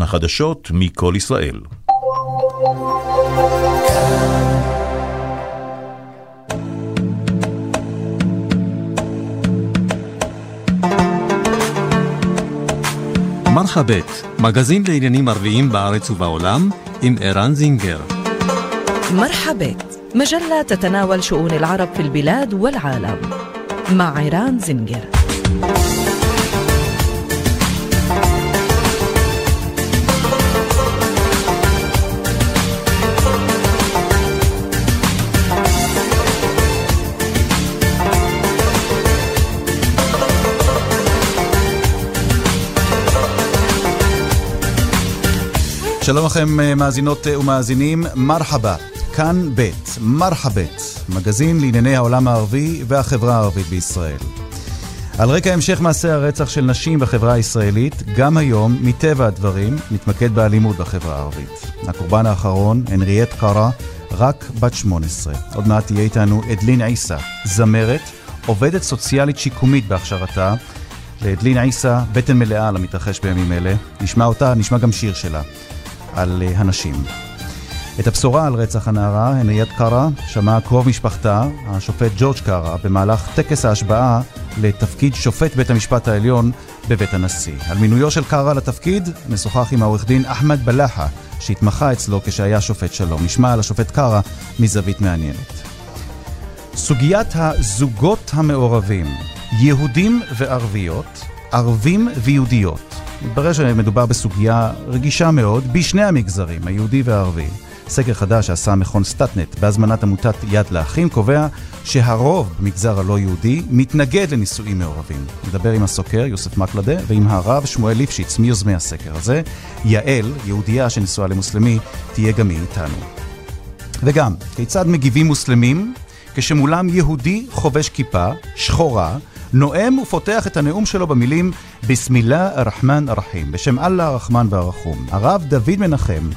החדשות מכל ישראל. מרחבת, מגזין לעניינים ערביים בארץ ובעולם, עם ערן זינגר. مرحبت مجلة تتناول شؤون العرب في البلاد والعالم مع عيران زنجر שלום לכם אה, מאזינות אה, ומאזינים, מרחבה, כאן ב', מרחבת, מגזין לענייני העולם הערבי והחברה הערבית בישראל. על רקע המשך מעשי הרצח של נשים בחברה הישראלית, גם היום, מטבע הדברים, נתמקד באלימות בחברה הערבית. הקורבן האחרון, הנריאט קארה, רק בת 18. עוד מעט תהיה איתנו אדלין עיסא, זמרת, עובדת סוציאלית שיקומית בהכשרתה. לאדלין עיסא, בטן מלאה על המתרחש בימים אלה. נשמע אותה, נשמע גם שיר שלה. על אה, הנשים. את הבשורה על רצח הנערה, הנריית קארה, שמע קרוב משפחתה, השופט ג'ורג' קארה, במהלך טקס ההשבעה לתפקיד שופט בית המשפט העליון בבית הנשיא. על מינויו של קארה לתפקיד, נשוחח עם העורך דין אחמד בלאחה, שהתמחה אצלו כשהיה שופט שלום. נשמע על השופט קארה מזווית מעניינת. סוגיית הזוגות המעורבים, יהודים וערביות, ערבים ויהודיות, מתברר שמדובר בסוגיה רגישה מאוד בשני המגזרים, היהודי והערבי. סקר חדש שעשה מכון סטטנט בהזמנת עמותת יד לאחים קובע שהרוב במגזר הלא יהודי מתנגד לנישואים מעורבים. נדבר עם הסוקר יוסף מקלדה ועם הרב שמואל ליפשיץ מיוזמי הסקר הזה. יעל, יהודייה שנשואה למוסלמי, תהיה גם היא איתנו. וגם, כיצד מגיבים מוסלמים כשמולם יהודי חובש כיפה, שחורה, נואם ופותח את הנאום שלו במילים בסמילה א-רחמן א-רחים, בשם אללה הרחמן והרחום. הרב דוד מנחם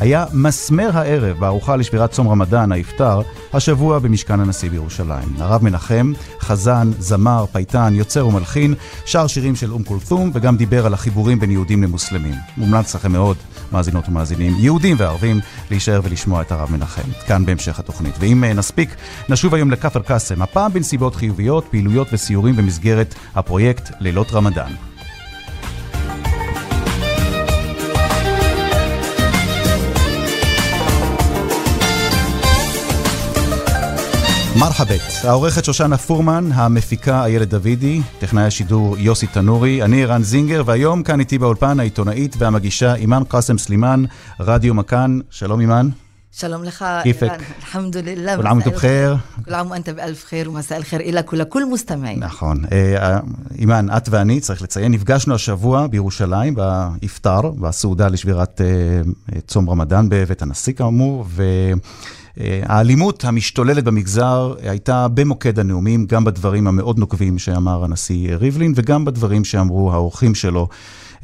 היה מסמר הערב בארוחה לשבירת צום רמדאן, האפטר, השבוע במשכן הנשיא בירושלים. הרב מנחם, חזן, זמר, פייטן, יוצר ומלחין, שר שירים של אום כולתום, וגם דיבר על החיבורים בין יהודים למוסלמים. מומלץ לכם מאוד, מאזינות ומאזינים, יהודים וערבים, להישאר ולשמוע את הרב מנחם, כאן בהמשך התוכנית. ואם אה, נספיק, נשוב היום לכפר קאסם, הפעם בנסיבות חיוביות, פעילויות וסיורים במסגרת הפרויקט לילות רמדאן. מרחבת, העורכת שושנה פורמן, המפיקה איילת דוידי, טכנאי השידור יוסי תנורי, אני רן זינגר, והיום כאן איתי באולפן העיתונאית והמגישה אימאן קאסם סלימאן, רדיו מכאן, שלום אימאן. שלום לך, איראן, אלחמדוללה. כולם אתם עام כולם אתם באלף חיר ומסא אל חיר אילה כולה כול מוסתמעים. נכון. אה, אה, אימאן, את ואני, צריך לציין, נפגשנו השבוע בירושלים, באיפטר, בסעודה לשבירת אה, צום רמדאן בבית הנשיא כאמור, אה, האלימות המשתוללת במגזר הייתה במוקד הנאומים, גם בדברים המאוד נוקבים שאמר הנשיא ריבלין, וגם בדברים שאמרו האורחים שלו,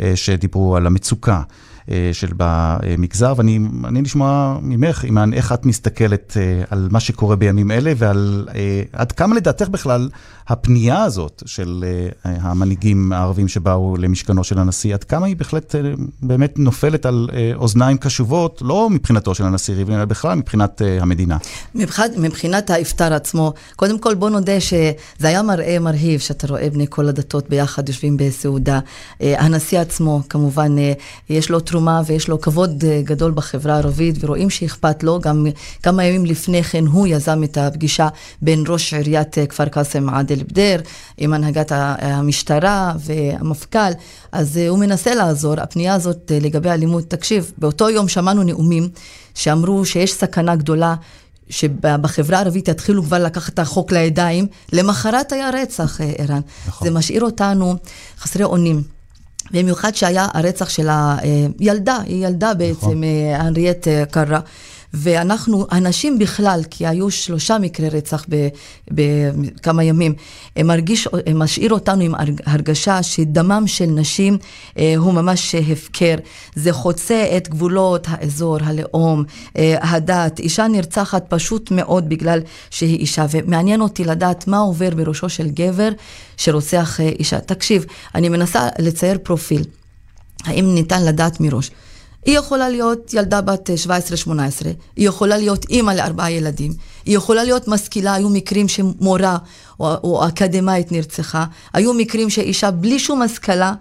אה, שדיברו על המצוקה. אה, של במגזר, ואני מעניין לשמוע ממך, אימאן, איך את מסתכלת על מה שקורה בימים אלה, ועל עד כמה לדעתך בכלל הפנייה הזאת של המנהיגים הערבים שבאו למשכנו של הנשיא, עד כמה היא בהחלט באמת נופלת על אוזניים קשובות, לא מבחינתו של הנשיא ריבלין, אלא בכלל מבחינת המדינה. מבחינת, מבחינת האפטר עצמו, קודם כל בוא נודה שזה היה מראה מרהיב, שאתה רואה בני כל הדתות ביחד יושבים בסעודה. הנשיא עצמו, כמובן, יש לו תרומה ויש לו כבוד גדול בחברה הערבית, ורואים שאכפת לו. גם כמה ימים לפני כן הוא יזם את הפגישה בין ראש עיריית כפר קאסם עאדל בדיר, עם הנהגת המשטרה והמפכ"ל, אז הוא מנסה לעזור. הפנייה הזאת לגבי אלימות, תקשיב, באותו יום שמענו נאומים שאמרו שיש סכנה גדולה שבחברה הערבית יתחילו כבר לקחת את החוק לידיים, למחרת היה רצח, ערן. נכון. זה משאיר אותנו חסרי אונים. במיוחד שהיה הרצח של הילדה, היא ילדה בעצם, נכון. הנריאט קרה. ואנחנו, הנשים בכלל, כי היו שלושה מקרי רצח בכמה ימים, הם, מרגיש, הם משאיר אותנו עם הרגשה שדמם של נשים אה, הוא ממש הפקר. זה חוצה את גבולות האזור, הלאום, אה, הדת. אישה נרצחת פשוט מאוד בגלל שהיא אישה, ומעניין אותי לדעת מה עובר בראשו של גבר שרוצח אה, אישה. תקשיב, אני מנסה לצייר פרופיל. האם ניתן לדעת מראש? היא יכולה להיות ילדה בת 17-18, היא יכולה להיות אימא לארבעה ילדים, היא יכולה להיות משכילה, היו מקרים שמורה או, או אקדמאית נרצחה, היו מקרים שאישה בלי שום השכלה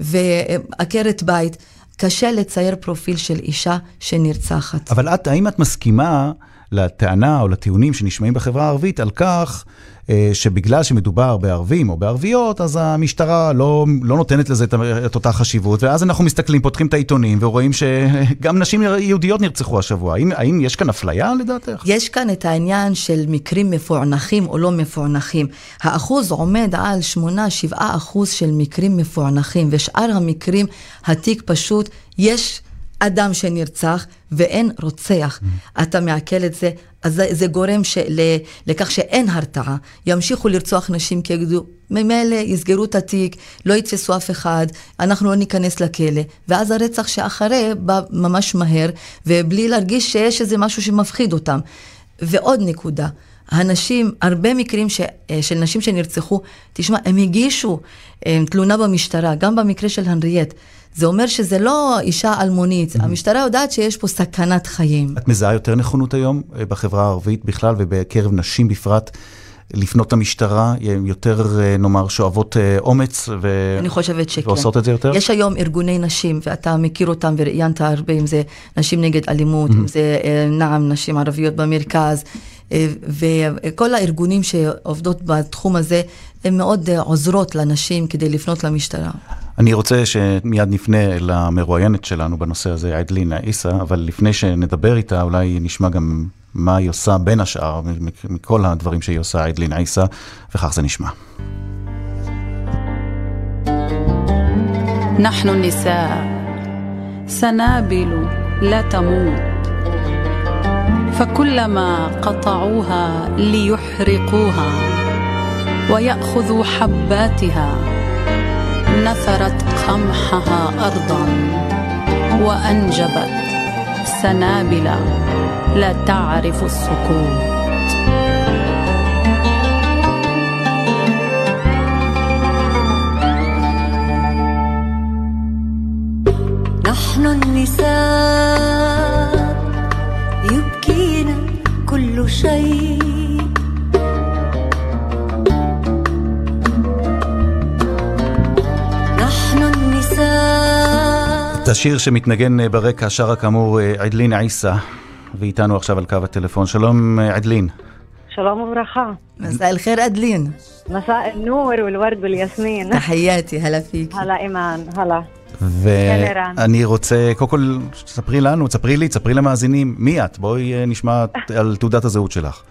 ועקרת בית, קשה לצייר פרופיל של אישה שנרצחת. אבל את, האם את מסכימה לטענה או לטיעונים שנשמעים בחברה הערבית על כך אה, שבגלל שמדובר בערבים או בערביות, אז המשטרה לא, לא נותנת לזה את, את אותה חשיבות, ואז אנחנו מסתכלים, פותחים את העיתונים ורואים שגם נשים יהודיות נרצחו השבוע. האם, האם יש כאן אפליה לדעתך? יש כאן את העניין של מקרים מפוענחים או לא מפוענחים. האחוז עומד על 8-7 אחוז של מקרים מפוענחים, ושאר המקרים, התיק פשוט, יש... אדם שנרצח ואין רוצח. Mm. אתה מעכל את זה, אז זה, זה גורם של, לכך שאין הרתעה. ימשיכו לרצוח נשים כי יגידו, ממילא יסגרו את התיק, לא יתפסו אף אחד, אנחנו לא ניכנס לכלא. ואז הרצח שאחרי בא ממש מהר, ובלי להרגיש שיש איזה משהו שמפחיד אותם. ועוד נקודה, הנשים, הרבה מקרים ש, של נשים שנרצחו, תשמע, הם הגישו הם, תלונה במשטרה, גם במקרה של הנריאט. זה אומר שזה לא אישה אלמונית, mm-hmm. המשטרה יודעת שיש פה סכנת חיים. את מזהה יותר נכונות היום אה, בחברה הערבית בכלל ובקרב נשים בפרט? לפנות למשטרה, יותר אה, נאמר שואבות אה, אומץ ו... אני חושבת שכן. ועושות את זה יותר? יש היום ארגוני נשים, ואתה מכיר אותם וראיינת הרבה, אם זה נשים נגד אלימות, mm-hmm. אם זה נעם, נשים ערביות במרכז, וכל הארגונים שעובדות בתחום הזה, הן מאוד עוזרות לנשים כדי לפנות למשטרה. אני רוצה שמיד נפנה למרואיינת שלנו בנושא הזה, עדלין עיסא, אבל לפני שנדבר איתה, אולי נשמע גם מה היא עושה בין השאר, מכל הדברים שהיא עושה, עדלין עיסא, וכך זה נשמע. نحن النساء سنابل لا تموت فكلما قطعوها ليحرقوها وياخذوا حباتها نثرت قمحها ارضا وانجبت سنابل لا تعرف السكوت نحن النساء يبكينا كل شيء את השיר שמתנגן אה, ברקע שרה כאמור אה, עדלין עיסא, ואיתנו עכשיו על קו הטלפון. שלום אה, עדלין. שלום וברכה. مساء الخير أدلين مساء النور والورد والياسمين تحياتي هلا فيك هلا إيمان هلا ואני רוצה, קודם כל, תספרי לנו, תספרי לי, תספרי למאזינים, מי את? בואי נשמע על תעודת הזהות שלך.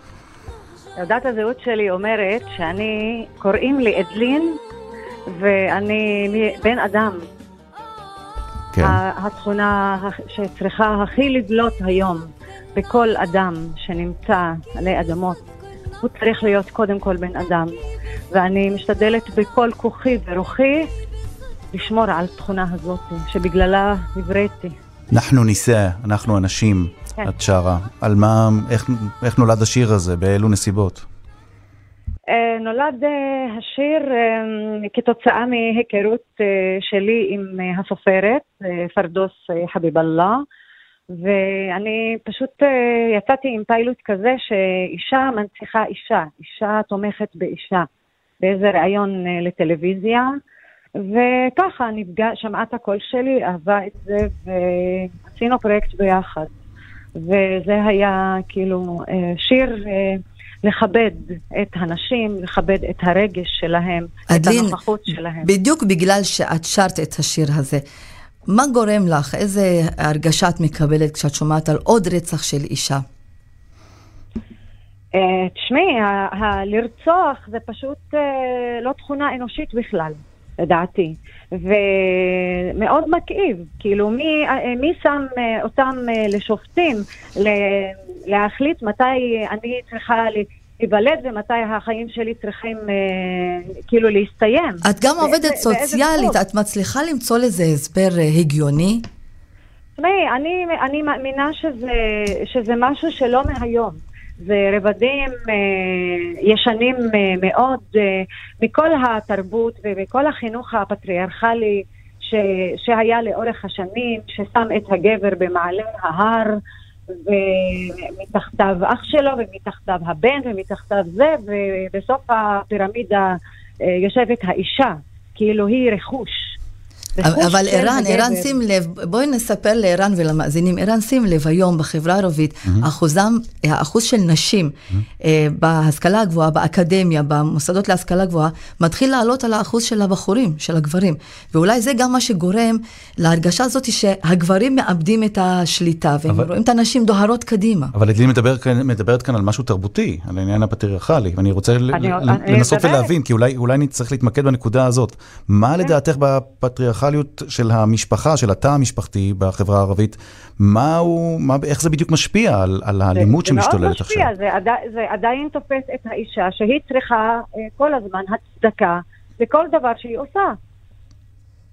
תעודת הזהות שלי אומרת שאני, קוראים לי אדלין, ואני בן אדם. כן. התכונה שצריכה הכי לבלוט היום בכל אדם שנמצא עלי אדמות, הוא צריך להיות קודם כל בן אדם. ואני משתדלת בכל כוחי ורוחי לשמור על התכונה הזאת, שבגללה נבראתי. אנחנו ניסה, אנחנו אנשים, כן. את שרה. על מה, איך, איך נולד השיר הזה, באילו נסיבות? אה, נולד אה, השיר אה, כתוצאה מהיכרות שלי עם הסופרת פרדוס חביבאללה, ואני פשוט יצאתי עם פיילוט כזה שאישה מנציחה אישה, אישה תומכת באישה, באיזה ראיון לטלוויזיה, וככה נפגע, שמעה את הקול שלי, אהבה את זה, ועשינו פרויקט ביחד. וזה היה כאילו שיר לכבד את הנשים, לכבד את הרגש שלהם, אדלין, את הנוכחות שלהם. בדיוק בגלל שאת שרת את השיר הזה, מה גורם לך? איזה הרגשה את מקבלת כשאת שומעת על עוד רצח של אישה? Uh, תשמעי, לרצוח זה פשוט uh, לא תכונה אנושית בכלל, לדעתי. ומאוד מכאיב, כאילו מי, אה, מי שם אותם לשופטים להחליט מתי אני צריכה להיוולד ומתי החיים שלי צריכים אה, כאילו להסתיים. את גם עובדת סוציאלית, את מצליחה למצוא לזה הסבר אה, הגיוני? תשמעי, אני, אני מאמינה שזה, שזה משהו שלא מהיום. זה רבדים אה, ישנים אה, מאוד אה, מכל התרבות ומכל החינוך הפטריארכלי ש, שהיה לאורך השנים, ששם את הגבר במעלה ההר, ומתחתיו אח שלו, ומתחתיו הבן, ומתחתיו זה, ובסוף הפירמידה אה, יושבת האישה, כאילו היא רכוש. אבל ערן, ערן, שים לב, בואי נספר לערן ולמאזינים, ערן, שים לב, היום בחברה הערבית, mm-hmm. אחוזם, האחוז של נשים mm-hmm. אה, בהשכלה הגבוהה, באקדמיה, במוסדות להשכלה גבוהה, מתחיל לעלות על האחוז של הבחורים, של הגברים. ואולי זה גם מה שגורם להרגשה הזאת שהגברים מאבדים את השליטה, והם אבל... רואים את הנשים דוהרות קדימה. אבל אדלין מדבר, מדברת כאן על משהו תרבותי, על העניין הפטריארכלי, ואני רוצה אני, לנסות אני ולהבין, כי אולי, אולי נצטרך להתמקד בנקודה הזאת. מה כן. לדעתך בפטריארכלי? הפטריארכליות של המשפחה, של התא המשפחתי בחברה הערבית, מה הוא, מה, איך זה בדיוק משפיע על, על האלימות שמשתוללת עכשיו? זה מאוד משפיע, זה, זה עדיין תופס את האישה שהיא צריכה אה, כל הזמן הצדקה לכל דבר שהיא עושה.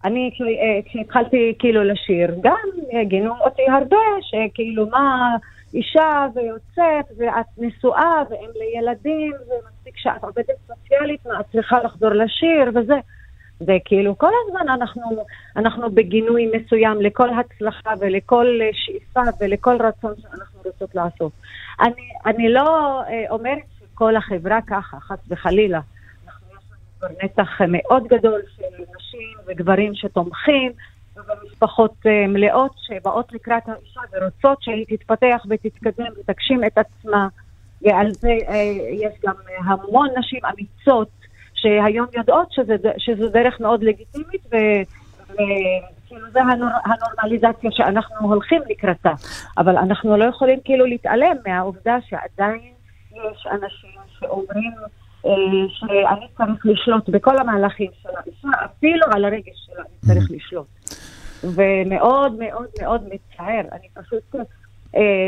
אני אה, כשהתחלתי כאילו לשיר, גם גינו אותי הרבה, שכאילו מה אישה ויוצאת ואת נשואה ואם לילדים ומספיק שאת עובדת סוציאלית, מה את צריכה לחזור לשיר וזה. וכאילו כל הזמן אנחנו, אנחנו בגינוי מסוים לכל הצלחה ולכל שאיפה ולכל רצון שאנחנו רוצות לעשות. אני, אני לא אה, אומרת שכל החברה ככה, חס וחלילה. אנחנו יש לנו כבר נתח מאוד גדול של נשים וגברים שתומכים, ומשפחות אה, מלאות שבאות לקראת האישה ורוצות שהיא תתפתח ותתקדם ותגשים את עצמה. ועל זה אה, יש גם המון נשים אמיצות שהיום יודעות שזה, שזו דרך מאוד לגיטימית וכאילו זה הנור, הנורמליזציה שאנחנו הולכים לקראתה. אבל אנחנו לא יכולים כאילו להתעלם מהעובדה שעדיין יש אנשים שאומרים אה, שאני צריך לשלוט בכל המהלכים של האישה, אפילו על הרגש שלה אני צריך לשלוט. ומאוד מאוד מאוד מצער, אני פשוט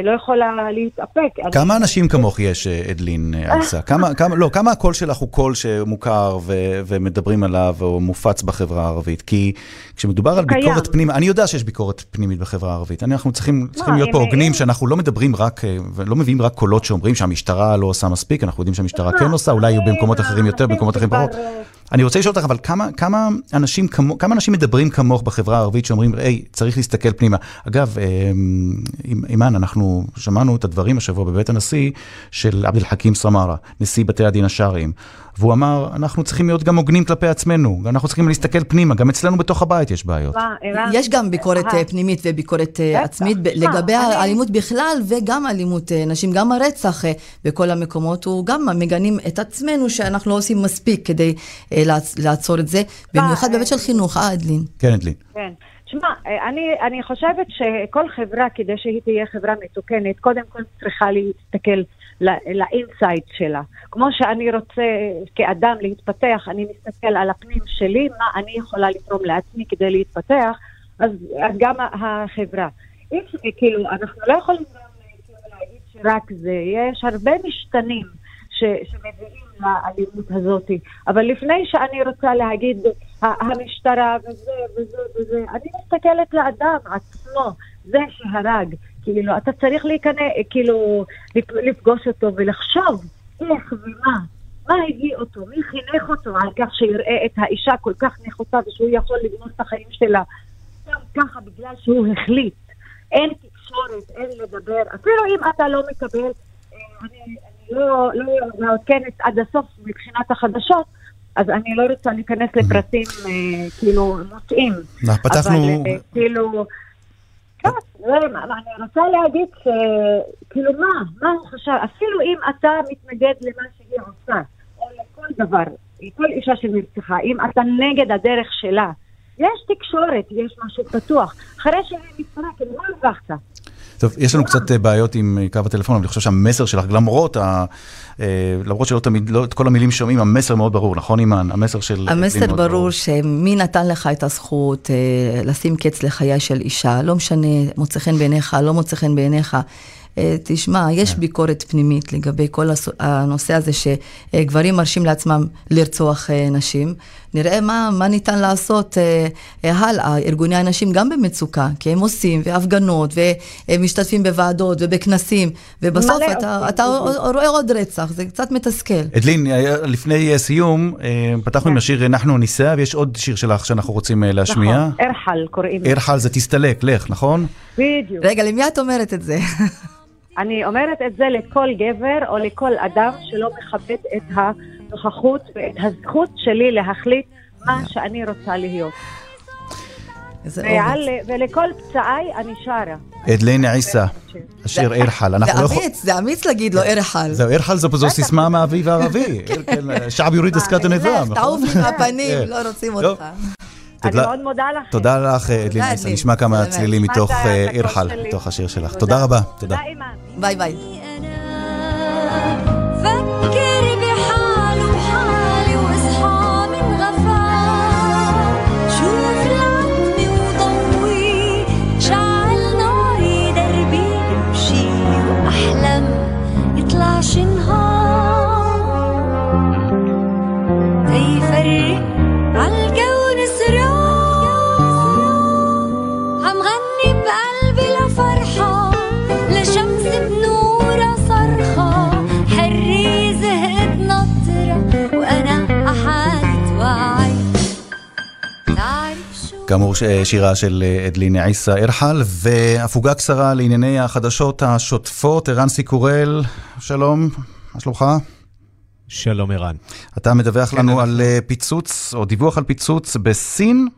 לא יכולה להתאפק. כמה אנשים כמוך יש, אה, אדלין אלסה? אה. כמה, כמה, לא, כמה הקול שלך הוא קול שמוכר ו- ומדברים עליו או מופץ בחברה הערבית? כי כשמדובר על. ביקורת פנימית, אני יודע שיש ביקורת פנימית בחברה הערבית. אנחנו צריכים, צריכים להיות פה הוגנים, שאנחנו לא מדברים רק, ולא מביאים רק קולות שאומרים שהמשטרה לא עושה מספיק, אנחנו יודעים שהמשטרה כן עושה, אולי במקומות אחרים יותר, במקומות אחרים פחות. אני רוצה לשאול אותך, אבל כמה, כמה, אנשים, כמו, כמה אנשים מדברים כמוך בחברה הערבית שאומרים, היי, צריך להסתכל פנימה? אגב, אימאן, אנחנו שמענו את הדברים השבוע בבית הנשיא של עבד אל חכים סמארה, נשיא בתי הדין השרעיים. והוא אמר, אנחנו צריכים להיות גם הוגנים כלפי עצמנו, אנחנו צריכים להסתכל פנימה, גם אצלנו בתוך הבית יש בעיות. יש גם ביקורת אה, פנימית וביקורת אה, עצמית לגבי האלימות בכלל וגם אלימות אה, נשים, גם הרצח בכל המקומות, הוא גם מגנים את עצמנו שאנחנו לא עושים מספיק כדי לעצור את זה, במיוחד בהיבט של חינוך, אה, אדלין? כן, אדלין. כן. תשמע, אני, אני חושבת שכל חברה, כדי שהיא תהיה חברה מתוקנת, קודם כל צריכה להסתכל לאינסייד שלה. כמו שאני רוצה כאדם להתפתח, אני מסתכל על הפנים שלי, מה אני יכולה לתרום לעצמי כדי להתפתח, אז, אז גם החברה. אם, כאילו, אנחנו לא יכולים גם כאילו, להגיד שרק זה, יש הרבה משתנים ש, שמביאים לאלימות הזאת. אבל לפני שאני רוצה להגיד המשטרה וזה וזה וזה, אני מסתכלת לאדם עצמו, זה שהרג. כאילו, אתה צריך להיכנס, כאילו, לפגוש אותו ולחשוב איך ומה. מה הביא אותו? מי חינך אותו על כך שיראה את האישה כל כך נחוצה ושהוא יכול לבנות את החיים שלה גם ככה בגלל שהוא החליט. אין תקשורת, אין לדבר. אפילו אם אתה לא מקבל, אה, אני, אני לא, לא מעודכנת עד הסוף מבחינת החדשות, אז אני לא רוצה להיכנס לפרטים אה, כאילו מוטעים. פתחנו... אבל אה, כאילו... כן, אני רוצה להגיד שכאילו מה, מה הוא חשב, אפילו אם אתה מתנגד למה שהיא עושה, או לכל דבר, כל אישה שנרצחה, אם אתה נגד הדרך שלה, יש תקשורת, יש משהו פתוח. אחרי שהיא נפטרה, כאילו מה הרווחת? טוב, יש לנו קצת אה, בעיות עם אה, קו הטלפון, אבל אני חושב שהמסר שלך, למרות, ה, אה, למרות שלא תמיד, לא את כל המילים שומעים, המסר מאוד ברור, נכון אימאן? המסר של... המסר ברור, ברור שמי נתן לך את הזכות לשים קץ לחיי של אישה, לא משנה, מוצא חן בעיניך, לא מוצא חן בעיניך. תשמע, יש. ביקורת פנימית לגבי כל הנושא הזה שגברים מרשים לעצמם לרצוח נשים, נראה מה, מה ניתן לעשות אה, אה, הלאה. ארגוני הנשים גם במצוקה, כי הם עושים, והפגנות, ומשתתפים בוועדות ובכנסים, ובסוף אתה, אתה בדיוק. רואה עוד רצח, זה קצת מתסכל. אדלין, היה- לפני אה, סיום, אה, פתחנו כן. עם השיר "אנחנו ניסע", ויש עוד שיר שלך שאנחנו רוצים אה, להשמיע. נכון, ארחל קוראים לי. ארחל זה תסתלק, לך, נכון? בדיוק. רגע, למי את אומרת את זה? אני אומרת את זה לכל גבר או לכל אדם שלא מכבד את הנוכחות ואת הזכות שלי להחליט מה שאני רוצה להיות. איזה ועל, אומץ. ולכל פצעיי אני שרה. אדלין עיסא, השיר זה לא יכול- אמיץ, זה אמיץ להגיד לו ארחל. זהו, ארחל זו סיסמה מהאביב הערבי. כן, שעב יוריד עסקת הנבם. לך, תעוף לי מהפנים, כן. לא רוצים טוב. אותך. אני תודה- מאוד מודה לכם. תודה לך, אדלין עיסא. אדלין. נשמע כמה. צלילים מתוך אה, שלי. מתוך השיר שלך. תודה. רבה. תודה. ביי ביי. כאמור, שירה של אה, אדלין עיסא ארחל, והפוגה קצרה לענייני החדשות השוטפות. ערן סיקורל, שלום, מה שלומך? שלום ערן. אתה מדווח לנו על אה, פיצוץ, או דיווח על פיצוץ בסין?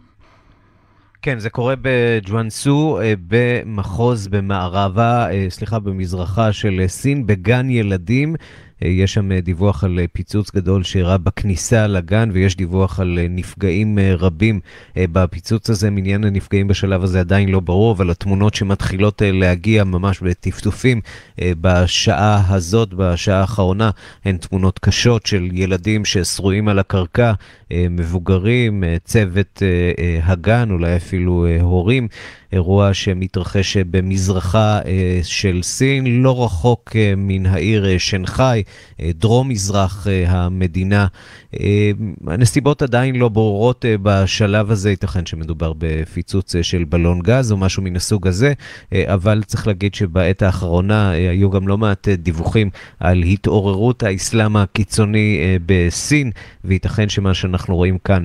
כן, זה קורה בג'ואנסו, אה, במחוז במערבה, סליחה, במזרחה של סין, בגן ילדים. אה, יש שם אה, דיווח על אה, פיצוץ גדול שאירע בכניסה לגן, ויש דיווח על נפגעים רבים בפיצוץ הזה. מניין הנפגעים בשלב הזה עדיין לא ברור, אבל התמונות שמתחילות להגיע ממש בטפטופים בשעה הזאת, בשעה האחרונה, הן תמונות קשות של ילדים ששרועים על הקרקע, מבוגרים, צוות הגן, אולי אפילו הורים. אירוע שמתרחש אה, במזרחה אה, של סין, לא רחוק אה, מן העיר שנגחאי, דרום-מזרח המדינה. הנסיבות עדיין לא ברורות בשלב הזה, ייתכן שמדובר בפיצוץ של בלון גז או משהו מן הסוג הזה, אבל צריך להגיד שבעת האחרונה היו גם לא מעט דיווחים על התעוררות האסלאם הקיצוני בסין, וייתכן שמה שאנחנו רואים כאן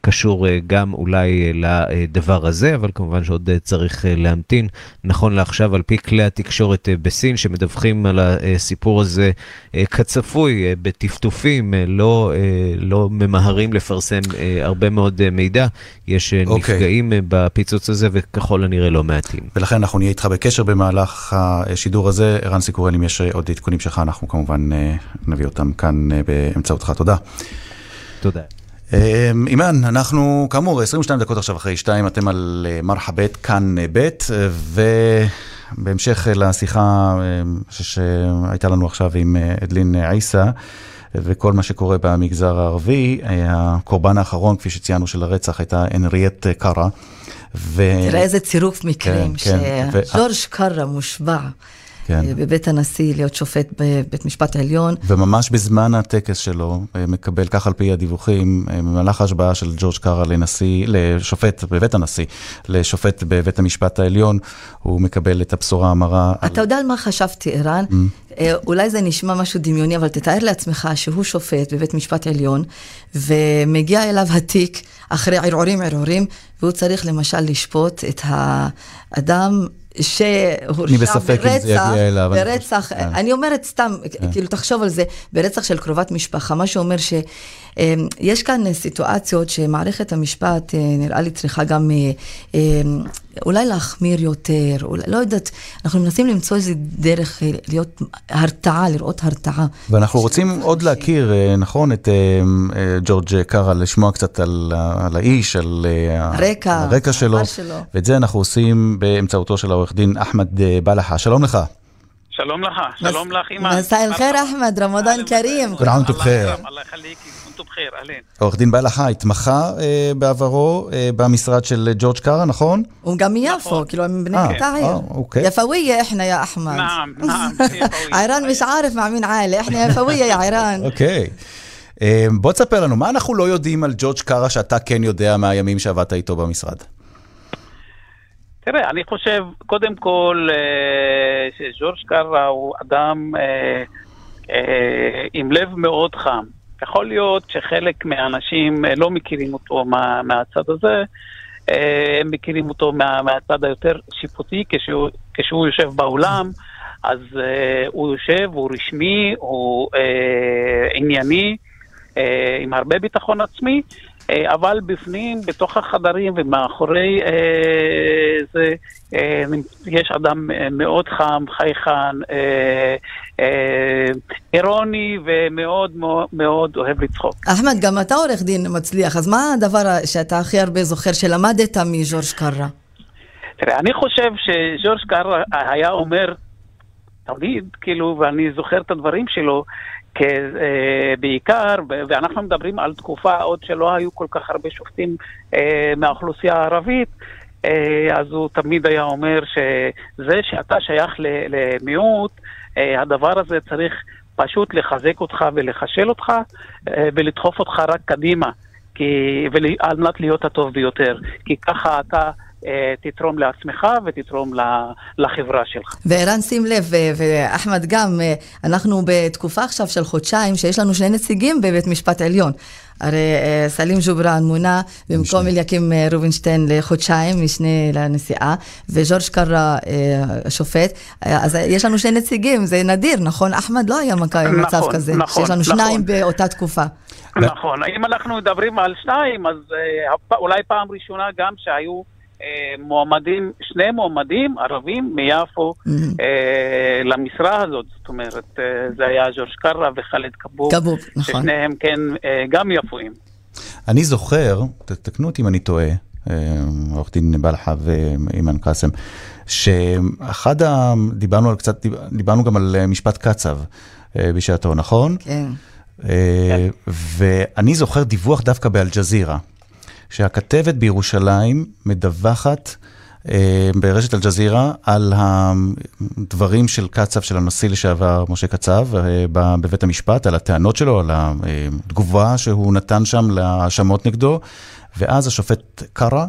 קשור גם אולי לדבר הזה, אבל כמובן שעוד צריך אה, להמתין. נכון לעכשיו, על פי כלי התקשורת אה, בסין, שמדווחים על הסיפור הזה אה, כצפוי, בטפטופים, לא, לא ממהרים לפרסם הרבה מאוד מידע. יש אה, אוקיי. נפגעים בפיצוץ הזה, וככל הנראה לא מעטים. ולכן אנחנו נהיה איתך בקשר במהלך השידור הזה. ערן סיקורל, אם יש עוד עדכונים שלך, אנחנו כמובן נביא אותם כאן באמצעותך. תודה. תודה. אה, אימן, אנחנו כאמור 22 דקות עכשיו אחרי שתיים, אתם על אה, מרחבת כאן אה, ב', ובהמשך אה, לשיחה ש- שהייתה לנו עכשיו עם אדלין עיסא, וכל מה שקורה במגזר הערבי, הקורבן האחרון, כפי שציינו, של הרצח הייתה הנריאט קארה. ו... תראה איזה צירוף מקרים, כן, כן. ו- שג'ורג' קארה מושבע כן. בבית הנשיא להיות שופט בבית משפט העליון. וממש בזמן הטקס שלו, אה, מקבל, כך על פי הדיווחים, אה, במהלך ההשבעה של ג'ורג' קארה לנשיא, לשופט בבית הנשיא, לשופט בבית המשפט העליון, הוא מקבל את הבשורה המרה. אתה יודע על מה חשבתי, ערן? אה, אולי זה נשמע משהו דמיוני, אבל תתאר לעצמך שהוא שופט בבית משפט עליון, ומגיע אליו התיק אחרי ערעורים ערעורים, והוא צריך למשל לשפוט את האדם שהורשע ברצח, אליו, אני ברצח, חושב, כן. אני אומרת סתם, כאילו תחשוב על זה, ברצח של קרובת משפחה, מה שאומר שיש כאן סיטואציות שמערכת המשפט, אה, נראה לי צריכה גם אה, אה, אולי להחמיר יותר, אולי, לא יודעת, אנחנו מנסים למצוא איזה דרך אה, להיות הרתעה, לראות הרתעה. ואנחנו רוצים עוד להכיר, נכון, את ג'ורג' קארה, לשמוע קצת על, ה- על האיש, על הרקע, הרקע שלו, שלו. ואת זה אנחנו עושים באמצעותו של עורך דין אחמד אה, בלחה. שלום לך. שלום לך, שלום לך אימא. נסע אל-חיר אחמד, רמדאן כרים. כול עאם בחיר. עורך דין בלחה התמחה אה, בעברו אה, במשרד של ג'ורג' קארה, נכון? הוא גם מיפו, נכון. כאילו הם בני אותה עיר. אוקיי. יפוויה איחנה, יא אחמד. נעם, נעם. כן, ערן מש ערף מאמין עאלי, איחנה יפאוויה יא עירן. אוקיי. בוא תספר לנו, מה אנחנו לא יודעים על ג'ורג' קארה שאתה כן יודע מהימים שעבדת איתו במשרד? תראה, אני חושב, קודם כל, אה, שג'ורג' קארה הוא אדם אה, אה, עם לב מאוד חם. יכול להיות שחלק מהאנשים לא מכירים אותו מה, מהצד הזה, הם מכירים אותו מה, מהצד היותר שיפוטי, כשהוא, כשהוא יושב באולם, אז אה, הוא יושב, הוא רשמי, הוא אה, ענייני, אה, עם הרבה ביטחון עצמי, אבל בפנים, בתוך החדרים ומאחורי אה, זה, אה, יש אדם אה, מאוד חם, חייכן, אה, אה, אירוני ומאוד מאוד, מאוד אוהב לצחוק. אחמד, גם אתה עורך דין מצליח, אז מה הדבר שאתה הכי הרבה זוכר שלמדת מג'ורג' קארה? תראה, אני חושב שג'ורג' קארה היה אומר תמיד, כאילו, ואני זוכר את הדברים שלו, אה, בעיקר, ו- ואנחנו מדברים על תקופה עוד שלא היו כל כך הרבה שופטים אה, מהאוכלוסייה הערבית, אה, אז הוא תמיד היה אומר שזה שאתה שייך למיעוט, אה, הדבר הזה צריך פשוט לחזק אותך ולחשל אותך אה, ולדחוף אותך רק קדימה, כי, ול, על מנת להיות הטוב ביותר, כי ככה אתה... אה, תתרום לעצמך ותתרום לחברה שלך. וערן, שים לב, ו- ואחמד גם, אה, אנחנו בתקופה עכשיו של חודשיים שיש לנו שני נציגים בבית משפט עליון. הרי אה, סלים ג'ובראן מונה במקום אליקים אה, רובינשטיין לחודשיים, משנה לנשיאה, וג'ורג' קארה אה, השופט. אה, אז יש לנו שני נציגים, זה נדיר, נכון? אחמד לא היה מצב נכון, כזה, נכון, שיש לנו נכון. שניים באותה תקופה. נכון, אם אנחנו מדברים על שניים, אז אה, אולי פעם ראשונה גם שהיו אה, מועמדים, שני מועמדים ערבים מיפו אה, למשרה הזאת, זאת אומרת, אה, זה היה ג'ורג' קארה וחאלד כבוב, כבוב, נכון. ששניהם כן אה, גם יפואים. אני זוכר, תתקנו אותי אם אני טועה, אה, עורך דין בלחה ואימן קאסם, שאחד ה... דיברנו על קצת, דיברנו גם על אה, משפט קצב אה, בשעתו, נכון? כן. אה, ואני זוכר דיווח דווקא באלג'זירה, שהכתבת בירושלים מדווחת אה, ברשת אל-ג'זירה על הדברים של קצב, של הנשיא לשעבר משה קצב, אה, בבית המשפט, על הטענות שלו, על התגובה שהוא נתן שם להאשמות נגדו, ואז השופט קרא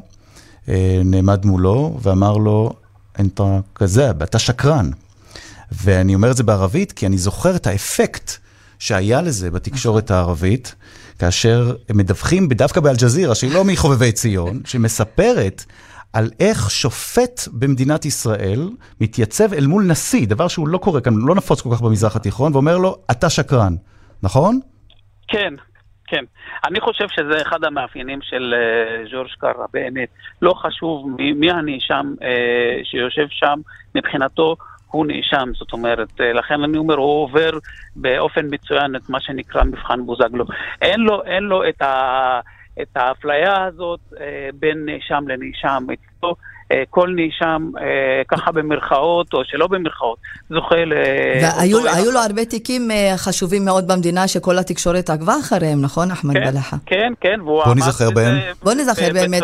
אה, נעמד מולו ואמר לו, אתה כזב, אתה שקרן. ואני אומר את זה בערבית כי אני זוכר את האפקט שהיה לזה בתקשורת הערבית, כאשר הם מדווחים דווקא באלג'זירה, שהיא לא מחובבי ציון, שמספרת על איך שופט במדינת ישראל מתייצב אל מול נשיא, דבר שהוא לא קורה כאן, לא נפוץ כל כך במזרח התיכון, ואומר לו, אתה שקרן, נכון? כן, כן. אני חושב שזה אחד המאפיינים של אה, ג'ורג' קארה, באמת. לא חשוב מי, מי הנאשם אה, שיושב שם, מבחינתו הוא נאשם, זאת אומרת, אה, לכן אני אומר, הוא עובר באופן מצוין את מה שנקרא מבחן בוזגלו. אין לו, אין לו את, ה, את האפליה הזאת אה, בין נאשם לנאשם. אצלו כל נאשם, אה, ככה במרכאות, או שלא במרכאות, זוכה ל... והיו לו הרבה תיקים אה, חשובים מאוד במדינה שכל התקשורת עקבה אחריהם, נכון, אחמד כן, בלחה? כן, כן, והוא בוא עמד נזכר בהם. בוא נזכר באמת,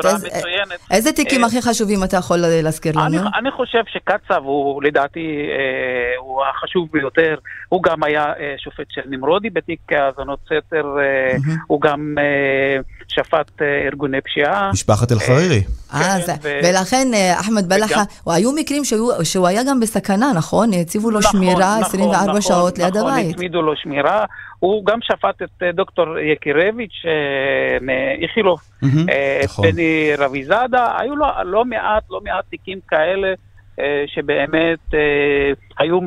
איזה- תיקים אה, הכי חשובים אתה יכול אה, להזכיר לנו? אני חושב שקצב הוא לדעתי אה, הוא החשוב ביותר. הוא גם היה אה, שופט של נמרודי בתיק האזנות סתר, אה, הוא גם אה, שפט אה, ארגוני פשיעה. משפחת אל-חרירי. אה, כן, זה- ו- ולכן אה, אחמד בלחה, היו מקרים שהוא היה גם בסכנה, נכון? הציבו לו נכון, שמירה נכון, 24 נכון, שעות ליד נכון, הבית. הצמידו לו שמירה. הוא גם שפט את אה, דוקטור יקירביץ' אה, אה, את נכון. בני רביזאדה. היו לו לא מעט, לא מעט תיקים כאלה. אה, שבאמת אה, היו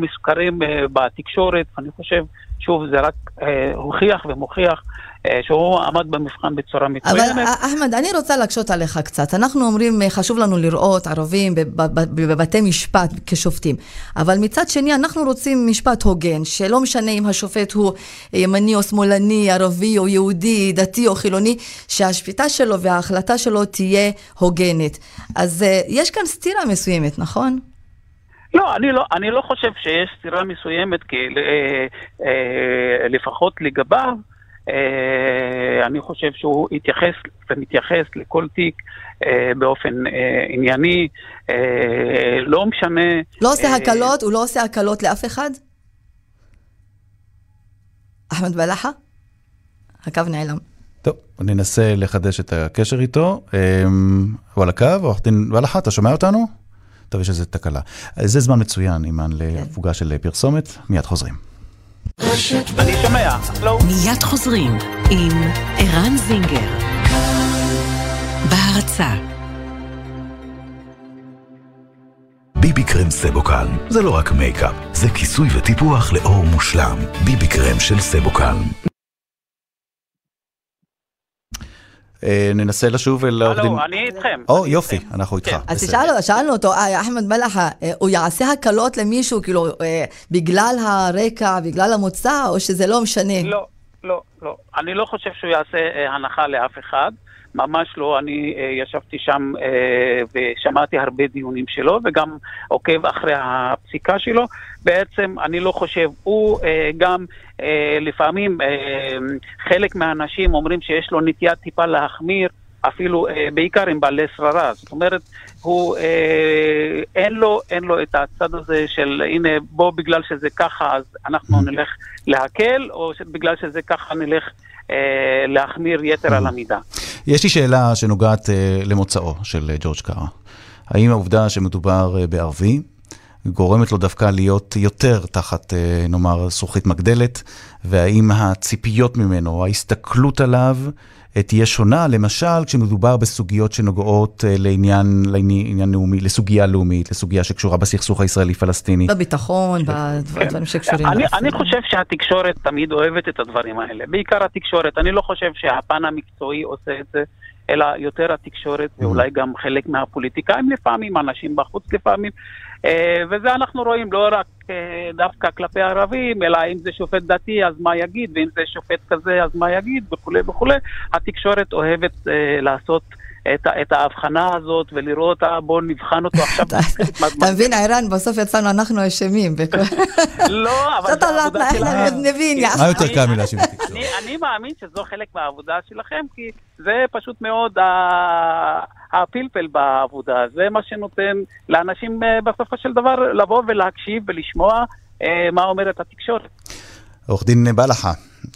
אה, בתקשורת, אני חושב, שוב, זה רק אה, הוכיח ומוכיח אה, שהוא עמד במבחן בצורה אבל מצוינת. אה, אחמד, אני רוצה להקשות עליך קצת. אנחנו אומרים, אה, חשוב לנו לראות ערבים בב- בב- בבתי משפט כשופטים. אבל מצד שני, אנחנו רוצים משפט הוגן, שלא משנה אם השופט הוא ימני או שמאלני, ערבי או יהודי, דתי או חילוני, שהשפיטה שלו וההחלטה שלו תהיה הוגנת. אז יש כאן סתירה מסוימת, נכון? לא, אני לא, אני לא חושב שיש סתירה מסוימת, כי אה, אה, לפחות לגביו, אה, אני חושב שהוא התייחס ומתייחס לכל תיק אה, באופן אה, ענייני, אה, לא משנה... לא עושה אה, הקלות, הוא לא עושה הקלות לאף אחד? אחמד בלחה? הקו נעלם. טוב, ננסה לחדש את הקשר איתו. אמ, הוא על הקו, עורך דין ולחה, אתה שומע אותנו? טוב, יש איזה תקלה. זה זמן מצוין, אימן, להפוגה של פרסומת. מיד חוזרים. אני שומע, לא? מיד חוזרים עם ערן זינגר. בהרצה BB cream סבוקל זה לא רק מייקאפ, זה כיסוי וטיפוח לאור מושלם. BB cream של סבוקל. אה, ננסה לשוב אל דין... הלו, אני איתכם. או, יופי, אנחנו איתך. אז בסדר. שאלנו, שאלנו אותו, אה, אחמד מלאחה, אה, הוא יעשה הקלות למישהו, כאילו, אה, בגלל הרקע, בגלל המוצא, או שזה לא משנה? לא, לא, לא. אני לא חושב שהוא יעשה אה, הנחה לאף אחד. ממש לא, אני אה, ישבתי שם אה, ושמעתי הרבה דיונים שלו וגם עוקב אחרי הפסיקה שלו. בעצם אני לא חושב, הוא אה, גם אה, לפעמים אה, חלק מהאנשים אומרים שיש לו נטייה טיפה להחמיר. אפילו אה, בעיקר עם בעלי שררה, זאת אומרת, הוא, אה, אין, לו, אין לו את הצד הזה של הנה בוא בגלל שזה ככה אז אנחנו נלך להקל, או בגלל שזה ככה נלך אה, להחמיר יתר על המידה. יש לי שאלה שנוגעת אה, למוצאו של אה, ג'ורג' קארה. האם העובדה שמדובר אה, בערבי גורמת לו דווקא להיות יותר תחת, אה, נאמר, זכוכית מגדלת, והאם הציפיות ממנו, ההסתכלות עליו, תהיה שונה, למשל, כשמדובר בסוגיות שנוגעות אה, לעניין, לעניין לאומי, לסוגיה לאומית, לסוגיה שקשורה בסכסוך הישראלי-פלסטיני. בביטחון, בדברים שקשורים. אני, אני חושב שהתקשורת תמיד אוהבת את הדברים האלה, בעיקר התקשורת. אני לא חושב שהפן המקצועי עושה את זה, אלא יותר התקשורת ואולי גם חלק מהפוליטיקאים לפעמים, אנשים בחוץ לפעמים. אה, וזה אנחנו רואים לא רק אה, דווקא כלפי ערבים, אלא אם זה שופט דתי אז מה יגיד, ואם זה שופט כזה אז מה יגיד וכולי וכולי. התקשורת אוהבת אה, לעשות את, את ההבחנה הזאת ולראות, אה, בואו נבחן אותו עכשיו. אתה מבין, ערן, בסוף יצאנו אנחנו אשמים. לא, אבל זאת העבודה יא. מה יותר קל מלהאשים את התקשורת? אני, מאמין שזו חלק מהעבודה שלכם, כי זה פשוט מאוד ה- הפלפל בעבודה. זה מה שנותן לאנשים אה, בסופו של דבר לבוא ולהקשיב ולשמוע אה, מה אומרת התקשורת. עורך דין בלחה,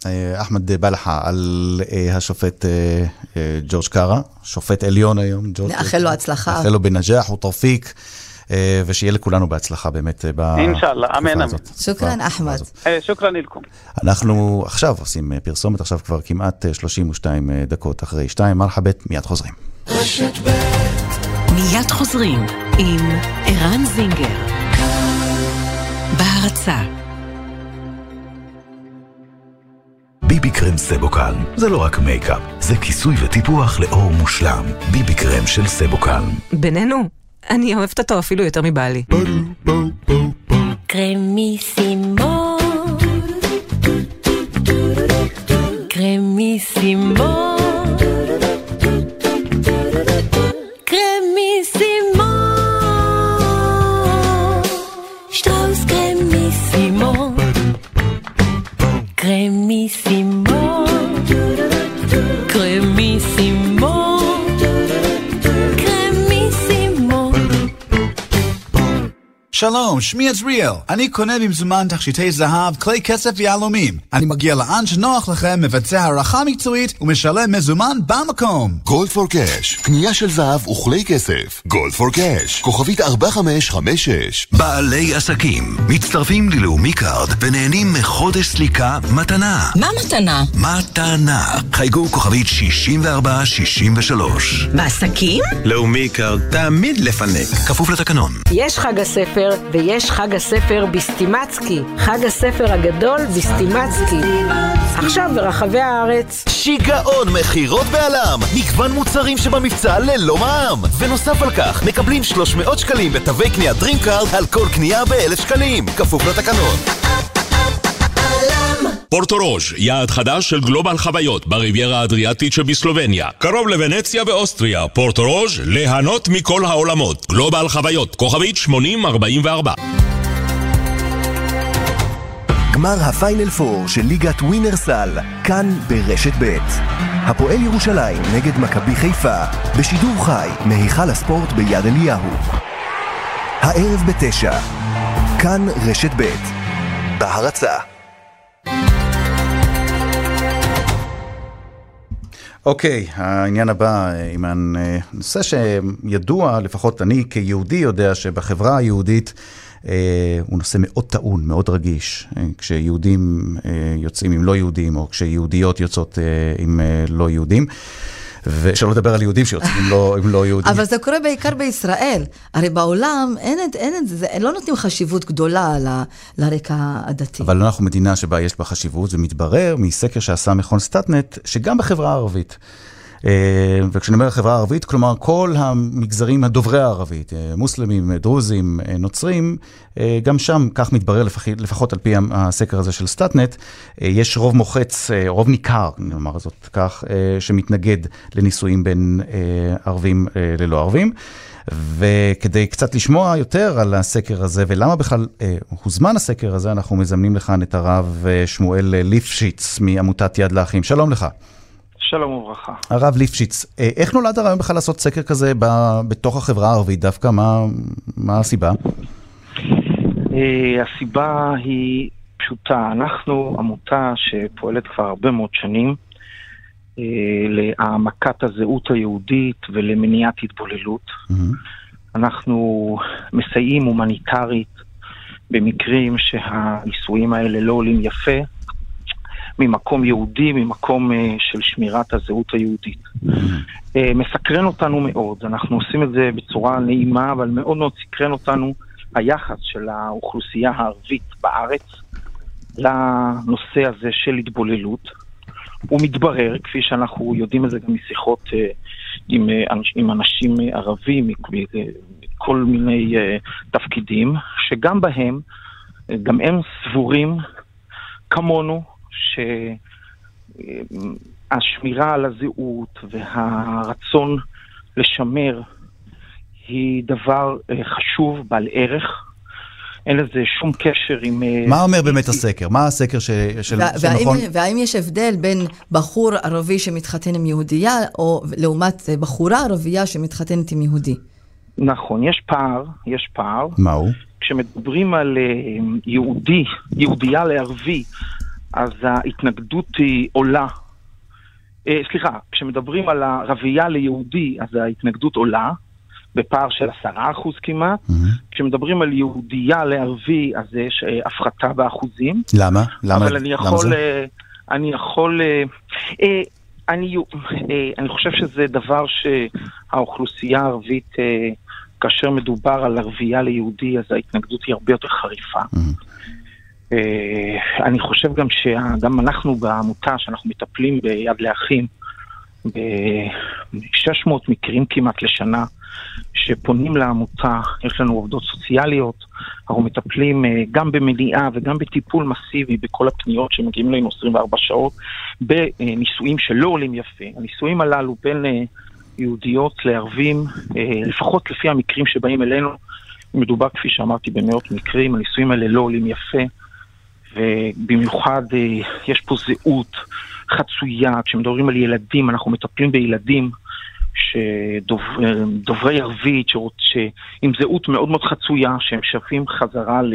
אה, אחמד בלחה, על אה, השופט אה, ג'ורג' קארה, שופט עליון היום. ג'ורג' נאחל לו הצלחה. נאחל לו בנג'אח ותרפיק, ושיהיה לכולנו בהצלחה באמת בתקופה אינשאללה, אמן, אמן. הזאת. שוכרן, אחמד. הזאת. שוכרן לכם. אנחנו עכשיו עושים פרסומת, עכשיו כבר כמעט אה, 32 אה, דקות אחרי שתיים, מרחבת, מיד חוזרים. מיד חוזרים עם ערן זינגר. בהרצה BB cream סבוקל זה לא רק מייקאפ, זה כיסוי וטיפוח לאור מושלם. BB cream של סבוקל. בינינו, אני אוהבת אותו אפילו יותר מבעלי. Cremissimo. Cremissimo. Rémissimo. שלום, שמי עזריאל. אני קונה במזומן תכשיטי זהב, כלי כסף ויהלומים. אני מגיע לאן שנוח לכם, מבצע הערכה מקצועית ומשלם מזומן במקום. גולד פור קאש, קנייה של זהב וכלי כסף. גולד פור קאש, כוכבית 4556. בעלי עסקים מצטרפים ללאומי קארד ונהנים מחודש סליקה מתנה. מה מתנה? מתנה. חייגו כוכבית 6463. בעסקים? לאומי קארד תמיד לפנק. כפוף לתקנון. יש חג הספר ויש חג הספר בסטימצקי, חג הספר הגדול בסטימצקי. עכשיו ברחבי הארץ. שיגעון מכירות באלם! מגוון מוצרים שבמבצע ללא מע"מ! ונוסף על כך, מקבלים 300 שקלים בתווי קנייה DreamCard על כל קנייה ב-1,000 שקלים, כפוף לתקנון. פורטו רוז', יעד חדש של גלובל חוויות בריביירה האדריאטית שבסלובניה. קרוב לוונציה ואוסטריה, פורטו רוז', ליהנות מכל העולמות. גלובל חוויות, כוכבית 8044. גמר הפיינל פור של ליגת ווינרסל, כאן ברשת ב'. הפועל ירושלים נגד מכבי חיפה, בשידור חי מהיכל הספורט ביד אליהו. הערב בתשע, כאן רשת ב'. בהרצה. אוקיי, העניין הבא, אימן, אה, נושא שידוע, לפחות אני כיהודי יודע שבחברה היהודית אה, הוא נושא מאוד טעון, מאוד רגיש. אה, כשיהודים אה, יוצאים עם לא יהודים, או כשיהודיות יוצאות אה, עם אה, לא יהודים. ושלא לדבר על יהודים שיוצאים עם לא, עם לא יהודים. אבל זה קורה בעיקר בישראל. הרי בעולם אין את, אין את זה, לא נותנים חשיבות גדולה ל, לרקע הדתי. אבל אנחנו מדינה שבה יש בה חשיבות, ומתברר מסקר שעשה מכון סטטנט, שגם בחברה הערבית. אה, וכשאני אומר חברה ערבית, כלומר כל המגזרים הדוברי הערבית, אה, מוסלמים, דרוזים, אה, נוצרים, גם שם, כך מתברר לפחות על פי הסקר הזה של סטטנט, יש רוב מוחץ, רוב ניכר, נאמר זאת כך, שמתנגד לנישואים בין ערבים ללא ערבים. וכדי קצת לשמוע יותר על הסקר הזה ולמה בכלל אה, הוזמן הסקר הזה, אנחנו מזמנים לכאן את הרב שמואל ליפשיץ מעמותת יד לאחים. שלום לך. שלום וברכה. הרב ליפשיץ, אה, איך נולד הרעיון בכלל לעשות סקר כזה ב, בתוך החברה הערבית דווקא? מה, מה הסיבה? אה, הסיבה היא פשוטה. אנחנו עמותה שפועלת כבר הרבה מאוד שנים אה, להעמקת הזהות היהודית ולמניעת התבוללות. אנחנו מסייעים הומניטרית במקרים שהנישואים האלה לא עולים יפה. ממקום יהודי, ממקום uh, של שמירת הזהות היהודית. Uh, מסקרן אותנו מאוד, אנחנו עושים את זה בצורה נעימה, אבל מאוד מאוד סקרן אותנו היחס של האוכלוסייה הערבית בארץ לנושא הזה של התבוללות. הוא מתברר, כפי שאנחנו יודעים את זה גם משיחות uh, עם, עם אנשים ערבים מכל מיני תפקידים, שגם בהם, גם הם סבורים כמונו, שהשמירה על הזהות והרצון לשמר היא דבר אה, חשוב, בעל ערך. אין לזה שום קשר עם... אה, מה אומר באמת הסקר? מה הסקר ש... של, נכון? והאם יש הבדל בין בחור ערבי שמתחתן עם יהודייה, או לעומת אה, בחורה ערבייה שמתחתנת עם יהודי? נכון, יש פער, יש פער. מהו? כשמדברים על יהודי, יהודייה לערבי, אז ההתנגדות היא עולה. אה, סליחה, כשמדברים על הרבייה ליהודי, אז ההתנגדות עולה, בפער של עשרה אחוז כמעט. Mm-hmm. כשמדברים על יהודייה לערבי, אז יש אה, הפחתה באחוזים. למה? למה, אבל אני יכול... למה זה? אה, אני יכול... אה, אה, אני, אה, אני חושב שזה דבר שהאוכלוסייה הערבית, אה, כאשר מדובר על ערבייה ליהודי, אז ההתנגדות היא הרבה יותר חריפה. Mm-hmm. אה, אני חושב גם שגם אנחנו בעמותה, שאנחנו מטפלים ביד לאחים, ב-600 מקרים כמעט לשנה, שפונים לעמותה, יש לנו עובדות סוציאליות, אנחנו מטפלים אה, גם במניעה וגם בטיפול מסיבי בכל הפניות שמגיעים אלינו 24 שעות, בנישואים שלא עולים יפה. הנישואים הללו בין אה, יהודיות לערבים, לפחות לפי המקרים שבאים אלינו, מדובר, כפי שאמרתי, במאות מקרים, הנישואים האלה לא עולים יפה. ובמיוחד אה, יש פה זהות חצויה, כשמדברים על ילדים, אנחנו מטפלים בילדים שדוברי ערבית, שרוצ... עם זהות מאוד מאוד חצויה, שהם שבים חזרה ל...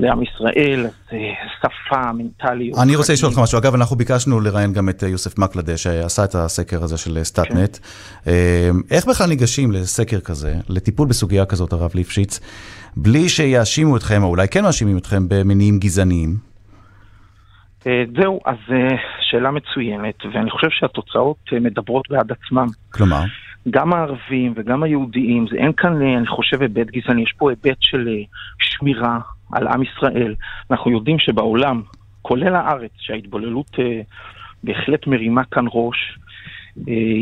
לעם ישראל, אה, שפה, מנטליות. אני רוצה לשאול אותך משהו. אגב, אנחנו ביקשנו לראיין גם את אה, יוסף מקלדה, שעשה את הסקר הזה של סטאטנט. כן. איך בכלל ניגשים לסקר כזה, לטיפול בסוגיה כזאת, הרב ליפשיץ, בלי שיאשימו אתכם, או אולי כן מאשימים אתכם, במניעים גזעניים? אה, זהו, אז אה, שאלה מצוינת, ואני חושב שהתוצאות אה, מדברות בעד עצמם. כלומר? גם הערבים וגם היהודיים, זה אין כאן, אני חושב, היבט גזעני, יש פה היבט של שמירה על עם ישראל. אנחנו יודעים שבעולם, כולל הארץ, שההתבוללות בהחלט מרימה כאן ראש,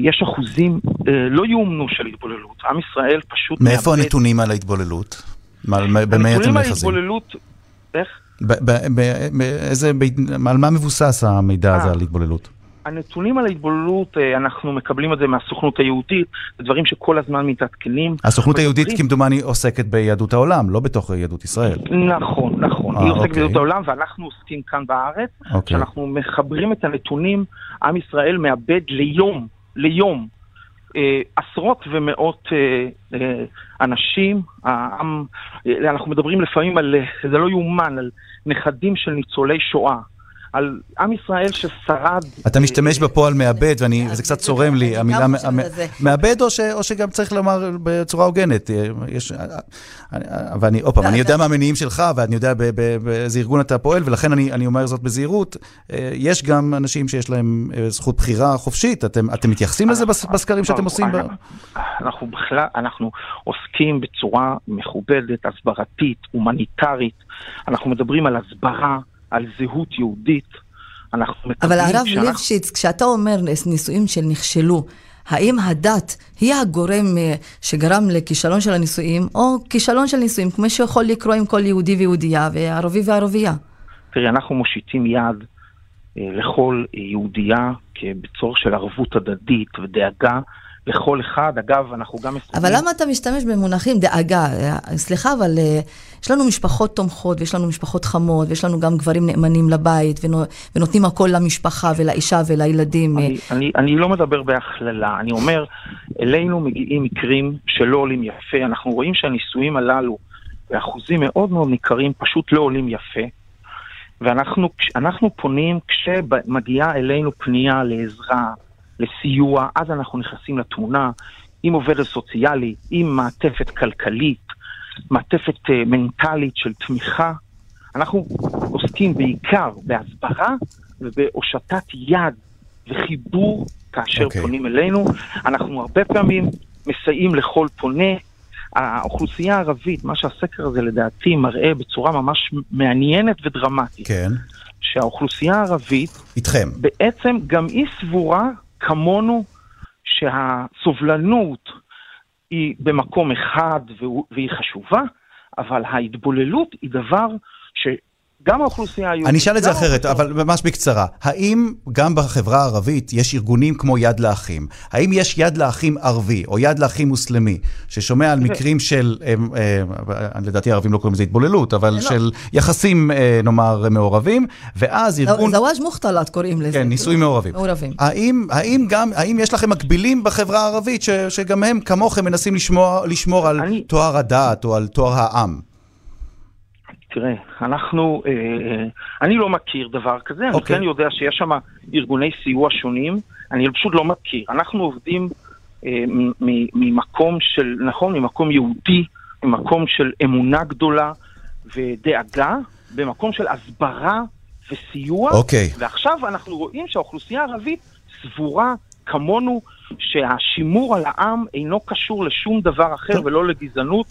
יש אחוזים לא יאומנו של התבוללות. עם ישראל פשוט... מאיפה מאבד... הנתונים על ההתבוללות? במה אתם נחזים? הנתונים על התבוללות, איך? באיזה, על מה מבוסס המידע הזה על התבוללות? הנתונים על ההתבוללות, אה, אנחנו מקבלים את זה מהסוכנות היהודית, זה דברים שכל הזמן מתעדכנים. הסוכנות היהודית כמדומני עוסקת ביהדות העולם, לא בתוך יהדות ישראל. נכון, נכון. היא עוסקת אוקיי. ביהדות העולם ואנחנו עוסקים כאן בארץ, אוקיי. שאנחנו מחברים את הנתונים, עם ישראל מאבד ליום, ליום, אה, עשרות ומאות אה, אה, אנשים, העם, אנחנו מדברים לפעמים על, זה לא יאומן, על נכדים של ניצולי שואה. על עם ישראל ששרד. אתה משתמש בפועל מאבד, ואני- וזה קצת צורם לי, המילה. מאבד, או שגם צריך לומר בצורה הוגנת. אה, יש... אני- ואני, עוד פעם, אני יודע מה המניעים שלך, ואני יודע באיזה ארגון אתה פועל, ולכן אני אומר זאת בזהירות. אה, יש גם אנשים שיש להם אה, זכות בחירה חופשית. אתם מתייחסים לזה בס- בסקרים שאתם עושים? אנחנו בכלל, אנחנו עוסקים בצורה מכובדת, הסברתית, הומניטרית. אנחנו מדברים על הסברה, על זהות יהודית. אנחנו אבל מקבלים הרב שאנחנו- ליפשיץ, כשאתה אומר נישואים שנכשלו, האם הדת היא הגורם אה, שגרם לכישלון של הנישואים, או כישלון של נישואים, כמו שיכול לקרות עם כל יהודי ויהודייה, וערבי וערבייה? תראי, אנחנו מושיטים יד אה, לכל יהודייה בצורך של ערבות הדדית ודאגה לכל אחד. אגב, אנחנו גם... אבל למה אתה משתמש במונחים דאגה? אה, סליחה, אבל אה, יש לנו משפחות תומכות, ויש לנו משפחות חמות, ויש לנו גם גברים נאמנים לבית, ונו- ונותנים הכל למשפחה ולאישה ולילדים. אה, אני, אני, אני לא מדבר בהכללה, אני אומר, אלינו מגיעים מקרים שלא עולים יפה. אנחנו רואים שהנישואים הללו, באחוזים מאוד מאוד ניכרים, פשוט לא עולים יפה. ואנחנו אנחנו פונים כשמגיעה אלינו פנייה לעזרה, לסיוע, אז אנחנו נכנסים לתמונה עם עובד סוציאלי, עם מעטפת כלכלית, מעטפת uh, מנטלית של תמיכה. אנחנו עוסקים בעיקר בהסברה ובהושטת יד וחיבור כאשר okay. פונים אלינו. אנחנו הרבה פעמים מסייעים לכל פונה. האוכלוסייה הערבית, מה שהסקר הזה לדעתי מראה בצורה ממש מעניינת ודרמטית. כן. שהאוכלוסייה הערבית, איתכם. בעצם גם היא סבורה כמונו שהסובלנות היא במקום אחד והיא חשובה, אבל ההתבוללות היא דבר שגם האוכלוסייה היהודית... אני אשאל את זה גם אחרת, אבל ממש בקצרה. האם גם בחברה הערבית יש ארגונים כמו יד לאחים? האם יש יד לאחים ערבי או יד לאחים מוסלמי, ששומע על מקרים של, אה, אה, לדעתי הערבים לא קוראים לזה התבוללות, אבל של יחסים, אה, נאמר, מעורבים, ואז ארגון... זוואג' מוכתלת קוראים לזה. כן, נישואים מעורבים. מעורבים. האם, האם גם, האם יש לכם מקבילים בחברה הערבית ש, שגם הם כמוכם מנסים לשמור, לשמור על תואר הדת או על תואר העם? תראה, אנחנו, אה, אה, אני לא מכיר דבר כזה, אני אוקיי. כן יודע שיש שם ארגוני סיוע שונים, אני פשוט לא מכיר. אנחנו עובדים אה, ממקום של, נכון, ממקום יהודי, ממקום של אמונה גדולה ודאגה, במקום של הסברה וסיוע. אוקיי. ועכשיו אנחנו רואים שהאוכלוסייה הערבית סבורה כמונו שהשימור על העם אינו קשור לשום דבר אחר ולא לגזענות.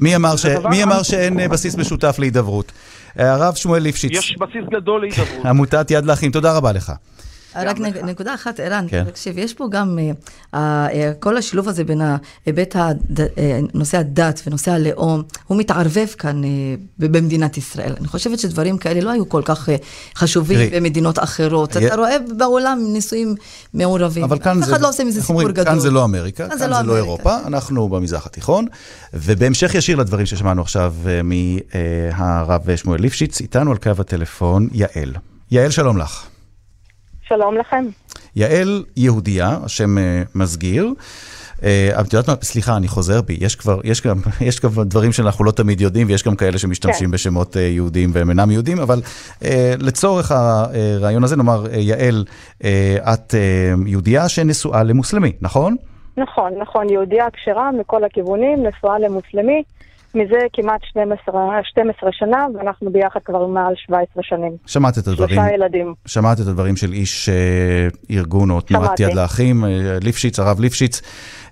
מי אמר, ש... מי אמר. שאין אה, בסיס משותף להידברות? אה, הרב שמואל ליפשיץ, יש בסיס גדול להידברות. עמותת יד לאחים, תודה רבה לך. רק נק- נקודה אחת, ערן, כן. תקשיב, יש פה גם אה, אה, כל השילוב הזה בין ההיבט, הד- אה, נושא הדת ונושא הלאום, הוא מתערבב כאן ב- במדינת ישראל. אני חושבת שדברים כאלה לא היו כל כך אה, חשובים תראי, במדינות אחרות. היה- אתה רואה בעולם נישואים מעורבים. אבל כאן זה, אחד לא עושה מזה סיפור אומרים, גדול. כאן זה לא אמריקה, כאן כאן זה זה לא לא אמריקה. אירופה, אנחנו במזרח התיכון. ובהמשך ישיר לדברים ששמענו עכשיו מהרב שמואל ליפשיץ, איתנו על קו הטלפון יעל. יעל, שלום לך. שלום לכם. יעל יהודייה, השם אה, מסגיר. אה, את יודעת מה, סליחה, אני חוזר בי, יש כבר, יש גם, יש גם דברים שאנחנו לא תמיד יודעים, ויש גם כאלה שמשתמשים כן. בשמות אה, יהודים והם אינם יהודים, אבל אה, לצורך הרעיון הזה, נאמר, יעל, אה, את אה, יהודייה שנשואה למוסלמי, נכון? נכון, נכון, יהודייה כשרה מכל הכיוונים, נשואה למוסלמי, מזה כמעט 12, 12 שנה, ואנחנו ביחד כבר מעל 17 שנים. שמעת את הדברים, שלושה ילדים. שמעת את הדברים של איש אה, ארגון או תנועת. יד לאחים, אה, ליפשיץ, הרב ליפשיץ,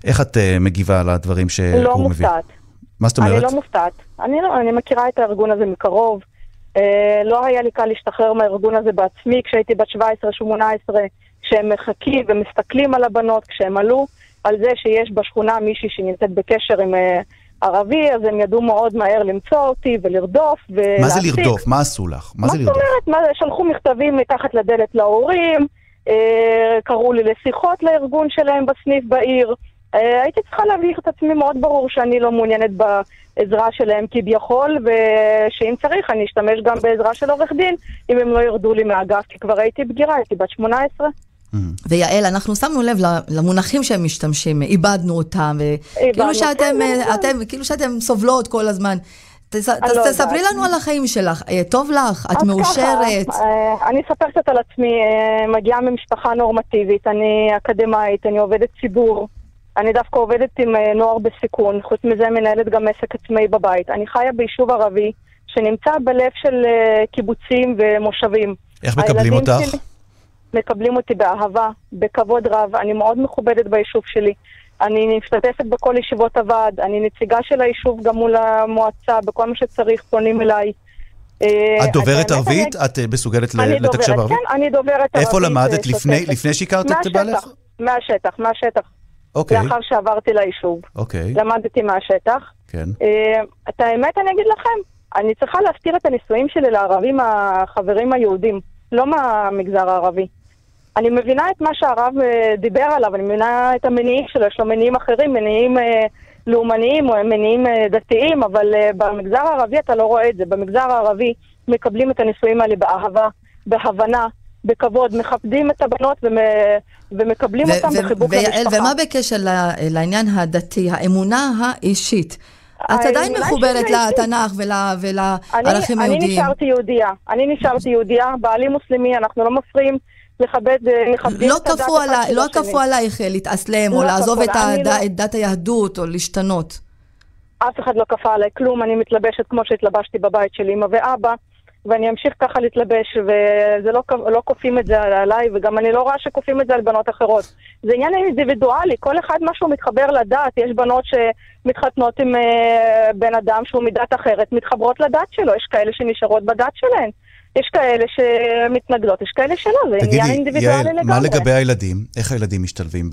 איך את אה, מגיבה על הדברים שהוא לא מביא? מופתעת. מה זאת אומרת? אני לא מופתעת. אני, לא, אני מכירה את הארגון הזה מקרוב. אה, לא היה לי קל להשתחרר מהארגון הזה בעצמי כשהייתי בת 17-18, כשהם מחכים ומסתכלים על הבנות, כשהם עלו על זה שיש בשכונה מישהי שנמצאת בקשר עם אה, ערבי, אז הם ידעו מאוד מהר למצוא אותי ולרדוף ולהשיג. מה זה לרדוף? מה עשו לך? מה זה מה זאת לרדוף? אומרת? מה, שלחו מכתבים מתחת לדלת להורים, אה, קראו לי לשיחות לארגון שלהם בסניף בעיר. אה, הייתי צריכה להבהיר את עצמי מאוד ברור שאני לא מעוניינת בעזרה שלהם כביכול, ושאם צריך אני אשתמש גם בעזרה של עורך דין, אם הם לא ירדו לי מהאגף, כי כבר הייתי בגירה, הייתי בת 18. ויעל, אנחנו שמנו לב למונחים שהם משתמשים, איבדנו אותם, וכאילו שאתם, אה. אתם, כאילו שאתם סובלות כל הזמן. לא תספרי. לנו על החיים שלך. אה, טוב לך? את מאושרת? ככה, אה, אני אספר קצת על עצמי, מגיעה ממשפחה נורמטיבית, אני אקדמאית, אני עובדת ציבור, אני דווקא עובדת עם נוער בסיכון, חוץ מזה מנהלת גם עסק עצמאי בבית. אני חיה ביישוב ערבי שנמצא בלב של קיבוצים ומושבים. איך מקבלים אותך? שלי מקבלים אותי באהבה, בכבוד רב, אני מאוד מכובדת ביישוב שלי. אני משתתפת בכל ישיבות הוועד, אני נציגה של היישוב גם מול המועצה, בכל מה שצריך פונים אליי. אה, את דוברת ערבית? אני- את אה, מסוגלת לתקשר דוברת, בערבית? כן, אני דוברת ערבית. איפה למדת? אה, לפני-. לפני שהכרת את בעלך? מהשטח, מהשטח. אוקיי. לאחר שעברתי ליישוב. אוקיי, למדתי מהשטח. כן. את האמת אני אגיד לכם, אני צריכה להסתיר את הנישואים שלי לערבים החברים היהודים, לא מהמגזר הערבי. אני מבינה את מה שהרב אה, דיבר עליו, אני מבינה את המניעים שלו, יש לו מניעים אחרים, מניעים אה, לאומניים או מניעים אה, דתיים, אבל במגזר הערבי אתה לא רואה את זה. במגזר הערבי מקבלים את הנישואים האלה באהבה, בהבנה, בכבוד, מכבדים את הבנות ומ... ומקבלים ו- אותם ו- בחיבוק ויעל, למשפחה. ומה בקשר לעניין הדתי, האמונה האישית? את עדיין מחוברת. לתנ"ך ול- ולערכים היהודיים. אני נשארתי יהודייה. אני נשארתי יהודייה, בעלי מוסלמי, אנחנו לא מפריעים לכבד, אה, מכבדים לא את הדת כפו אחד עלי- לא השני. כפו עלייך להתאסלם או לא לעזוב את הד- לא- את דת היהדות או להשתנות. אף אחד לא כפה עליי כלום, אני מתלבשת כמו שהתלבשתי בבית של אמא ואבא, ואני אמשיך ככה להתלבש, וזה לא, לא כופים את זה עליי, וגם אני לא רואה שכופים את זה על בנות אחרות. זה עניין אינדיבידואלי, כל אחד משהו מתחבר לדת, יש בנות שמתחתנות עם אה, בן אדם שהוא מדת אחרת, מתחברות לדת שלו, יש כאלה שנשארות בדת שלהן. יש כאלה שמתנגדות, יש כאלה שלא, זה עניין תגידי, אינדיבידואלי יעל, לגמרי. מה לגבי הילדים? איך הילדים משתלבים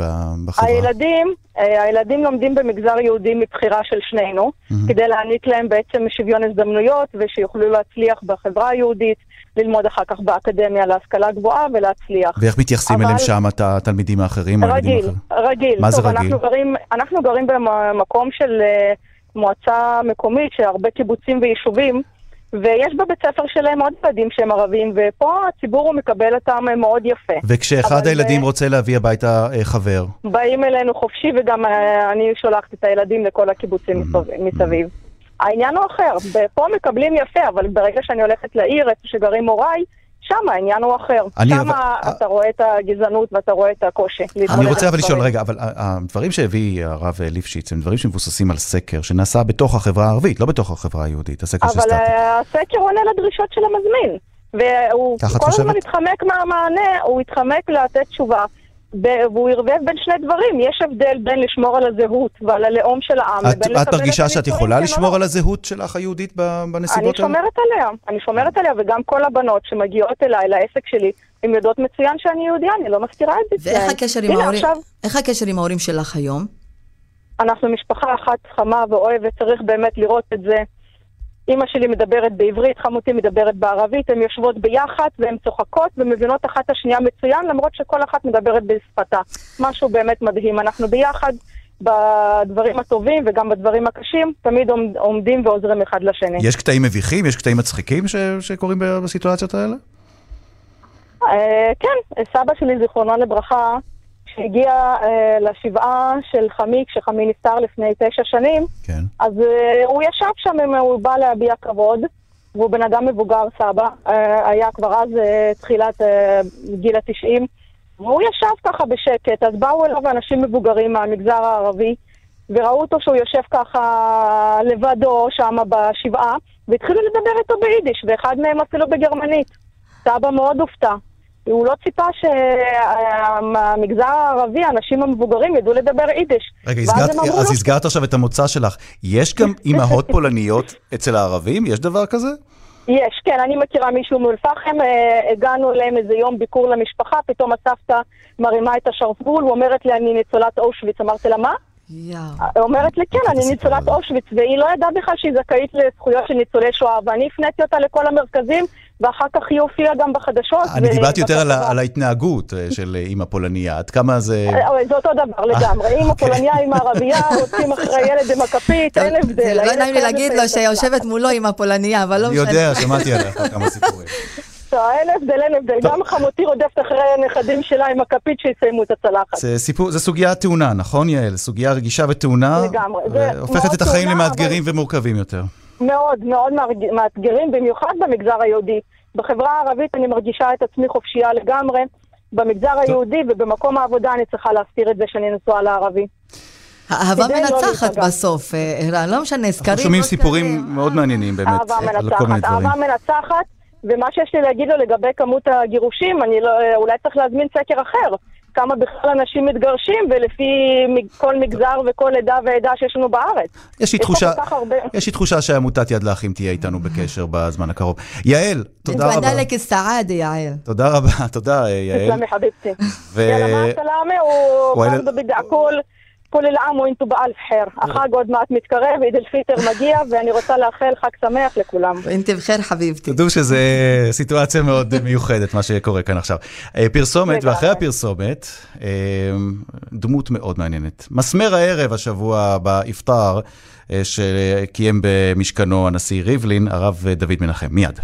בחברה? הילדים, אה, הילדים לומדים במגזר יהודי מבחירה של שנינו, כדי להעניק להם בעצם שוויון הזדמנויות ושיוכלו להצליח בחברה היהודית, ללמוד אחר כך באקדמיה להשכלה גבוהה ולהצליח. ואיך מתייחסים אבל- אליהם שם את התלמידים האחרים רגיל? רגיל. מה זה טוב, רגיל? אנחנו גרים, אנחנו גרים במקום של אה, מועצה מקומית, שהרבה קיבוצים ויישובים, ויש בבית ספר שלהם עוד ילדים שהם ערבים, ופה הציבור הוא מקבל אותם מאוד יפה. וכשאחד הילדים אה, רוצה להביא הביתה אה, חבר, באים אלינו חופשי, וגם אה, אני שולחת את הילדים לכל הקיבוצים מסביב- מסביב. העניין הוא אחר, פה מקבלים יפה, אבל ברגע שאני הולכת לעיר, איפה שגרים הוריי, שם העניין הוא אחר. שם אבל- אתה רואה את הגזענות ואתה רואה את הקושי. אני רוצה אבל לשאול. רגע, אבל ה- הדברים שהביא הרב אה, ליפשיץ הם דברים שמבוססים על סקר שנעשה בתוך החברה הערבית, לא בתוך החברה היהודית, הסקר של אבל סטטיק. אה, הסקר עונה לדרישות של המזמין. והוא כל הזמן? התחמק מהמענה, הוא התחמק לתת תשובה. ב- והוא ערבב בין שני דברים, יש הבדל בין לשמור על הזהות ועל הלאום של העם את- לבין את מרגישה את שאת יכולה לשמור לא. על הזהות שלך היהודית ב- אני בנסיבות האלה? שומרת עליה, אני שומרת עליה, וגם כל הבנות שמגיעות אליי לעסק שלי, הן יודעות מצוין שאני יהודייה, אני לא מסתירה את זה. ואיך כן. הקשר עם הנה, ההורים? עכשיו, איך הקשר עם ההורים שלך היום? אנחנו משפחה אחת חמה ואוהבת, צריך באמת לראות את זה. אימא שלי מדברת בעברית, חמותי מדברת בערבית, הן יושבות ביחד והן צוחקות ומבינות אחת את השנייה מצוין, למרות שכל אחת מדברת בשפתה. משהו באמת מדהים. אנחנו ביחד בדברים הטובים וגם בדברים הקשים, תמיד עומד- עומדים ועוזרים אחד לשני. יש קטעים מביכים? יש קטעים מצחיקים ש- שקורים בסיטואציות האלה? אה, כן, סבא שלי, זיכרונו לברכה, שהגיע אה, לשבעה של חמי, כשחמי נפטר לפני תשע שנים, כן. אז אה, הוא ישב שם, הוא בא להביע כבוד, והוא בן אדם מבוגר, סבא, אה, היה כבר אז אה, תחילת אה, גיל התשעים, והוא ישב ככה בשקט, אז באו אליו אנשים מבוגרים מהמגזר הערבי, וראו אותו שהוא יושב ככה לבדו שם בשבעה, והתחילו לדבר איתו ביידיש, ואחד מהם אפילו בגרמנית. סבא מאוד הופתע. הוא לא ציפה שהמגזר הערבי, האנשים המבוגרים, ידעו לדבר יידיש. רגע, הסגרת, אז הסגרת עכשיו את המוצא שלך. יש גם אימהות פולניות אצל הערבים? יש דבר כזה? יש, כן, אני מכירה מישהו מאום אל-פחם, אה, הגענו אליהם איזה יום ביקור למשפחה, פתאום הסבתא מרימה את השרוול, הוא אומרת לי, אני ניצולת אושוויץ. אמרתי לה, מה? היא אומרת לי, כן, אני ניצולת אושוויץ, והיא לא ידעה בכלל שהיא זכאית לזכויות של ניצולי שואה, ואני הפניתי אותה לכל המרכזים, ואחר כך היא הופיעה גם בחדשות. אני דיברתי יותר על. על ההתנהגות אה, של אה, אימא פולניה. עד כמה זה... אה, זה אותו דבר לגמרי, אם הפולניה עם הערבייה, רוצים אחרי ילד עם הכפית, אין הבדל. לא הילד נעים לי להגיד לו. שיושבת מולו עם הפולניה, אבל לא אני משנה. יודע, שמעתי עליך כמה סיפורים. אין הבדל, אין הבדל. גם חמותי רודפת אחרי הנכדים שלה עם הכפית שיסיימו את הצלחת. זה סיפור, זה סוגיה טעונה, נכון יעל? סוגיה רגישה וטעונה. לגמרי. זה והופכת מאוד את החיים למאתגרים ומורכבים יותר. מאוד מאוד מאתגרים, במיוחד במגזר היהודי. בחברה הערבית אני מרגישה את עצמי חופשייה לגמרי. במגזר היהודי ובמקום העבודה אני צריכה להסתיר את זה שאני נשואה לערבי. האהבה לא מנצחת. בסוף, אה, לא משנה, סקרים... אנחנו שומעים לא סיפורים מאוד מעניינים באמת, על כל מיני מנצחת, דברים. אהבה מנצחת, ומה שיש לי להגיד לו לגבי כמות הגירושים, אני לא, אה, אולי צריך להזמין סקר אחר. כמה בכלל אנשים מתגרשים, ולפי כל מגזר וכל עדה ועדה שיש לנו בארץ. יש לי תחושה, הרבה... יש לי תחושה שעמותת יד לאחים תהיה איתנו בקשר בזמן הקרוב. יעל, תודה רבה. תודה לכ אה, יעל. תודה רבה, תודה, יעל. תודה, חביבתי. יאללה, מה אתה לאמה? הוא הסלאמה, ובעכול. כל העם ואינתו באלף חיר. אה. החג עוד מעט מתקרב, עיד אל-פיטר מגיע, ואני רוצה לאחל חג שמח לכולם. ואינתי בחיר חביבתי. תדעו שזו סיטואציה מאוד מיוחדת, מה שקורה כאן עכשיו. אה, פרסומת, ואחרי הפרסומת, אה, דמות מאוד מעניינת. מסמר הערב השבוע באפטר, שקיים במשכנו הנשיא ריבלין, הרב דוד מנחם. מיד.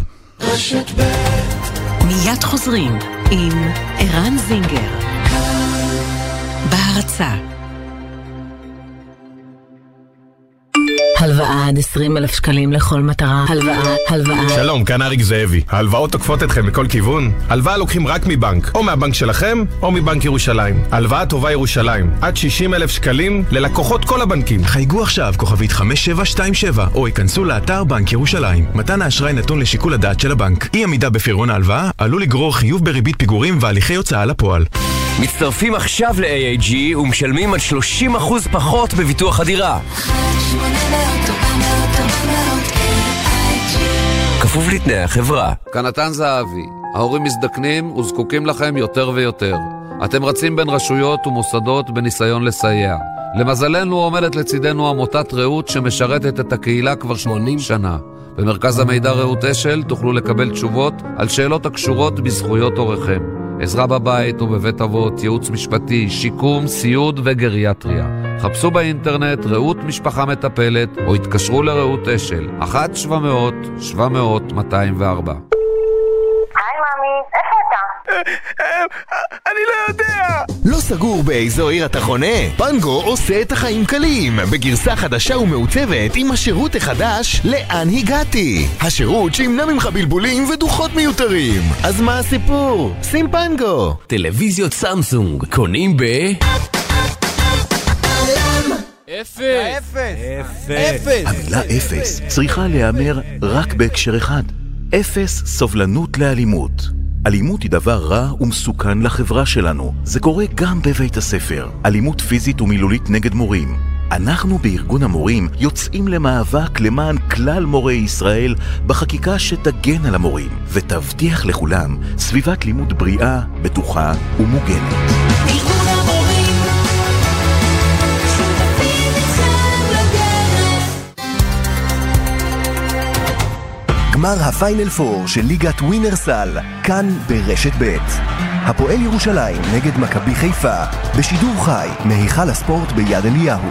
מיד חוזרים עם ערן זינגר. בהרצה. הלוואה עד 20 אלף שקלים לכל מטרה. הלוואה, הלוואה. שלום, כאן אריק זאבי. ההלוואות תוקפות אתכם מכל כיוון? הלוואה לוקחים רק מבנק, או מהבנק שלכם, או מבנק ירושלים. הלוואה טובה ירושלים, עד 60 אלף שקלים ללקוחות כל הבנקים. חייגו עכשיו, כוכבית 5727, או ייכנסו לאתר בנק ירושלים. מתן האשראי נתון לשיקול הדעת של הבנק. אי עמידה בפירעון ההלוואה עלול לגרור חיוב בריבית פיגורים והליכי הוצאה לפועל. מצטרפים עכשיו ל-AAG ומשלמים עד 30% פחות בביטוח הדירה. כפוף לתנאי החברה. כאן נתן זהבי. ההורים מזדקנים וזקוקים לכם יותר ויותר. אתם רצים בין רשויות ומוסדות בניסיון לסייע. למזלנו עומדת לצידנו עמותת רעות שמשרתת את הקהילה כבר 80 שנה. במרכז המידע רעות אשל תוכלו לקבל תשובות על שאלות הקשורות בזכויות הוריכם. עזרה בבית ובבית אבות, ייעוץ משפטי, שיקום, סיעוד וגריאטריה. חפשו באינטרנט רעות משפחה מטפלת או התקשרו לרעות אשל, 1-700-700-204. היי מאמי, איפה אתה? אני לא יודע! לא סגור באיזו עיר אתה חונה? פנגו עושה את החיים קלים בגרסה חדשה ומעוצבת עם השירות החדש לאן הגעתי השירות שימנע ממך בלבולים ודוחות מיותרים אז מה הסיפור? שים פנגו טלוויזיות סמסונג, קונים ב... אפס! אפס! אפס! המילה אפס צריכה להיאמר רק בהקשר אחד. אפס סובלנות לאלימות. אלימות היא דבר רע ומסוכן לחברה שלנו. זה קורה גם בבית הספר. אלימות פיזית ומילולית נגד מורים. אנחנו בארגון המורים יוצאים למאבק למען כלל מורי ישראל בחקיקה שתגן על המורים ותבטיח לכולם סביבת לימוד בריאה, בטוחה ומוגנת. גמר הפיינל פור של ליגת ווינרסל, כאן ברשת ב'. הפועל ירושלים נגד מכבי חיפה, בשידור חי מהיכל הספורט ביד אליהו.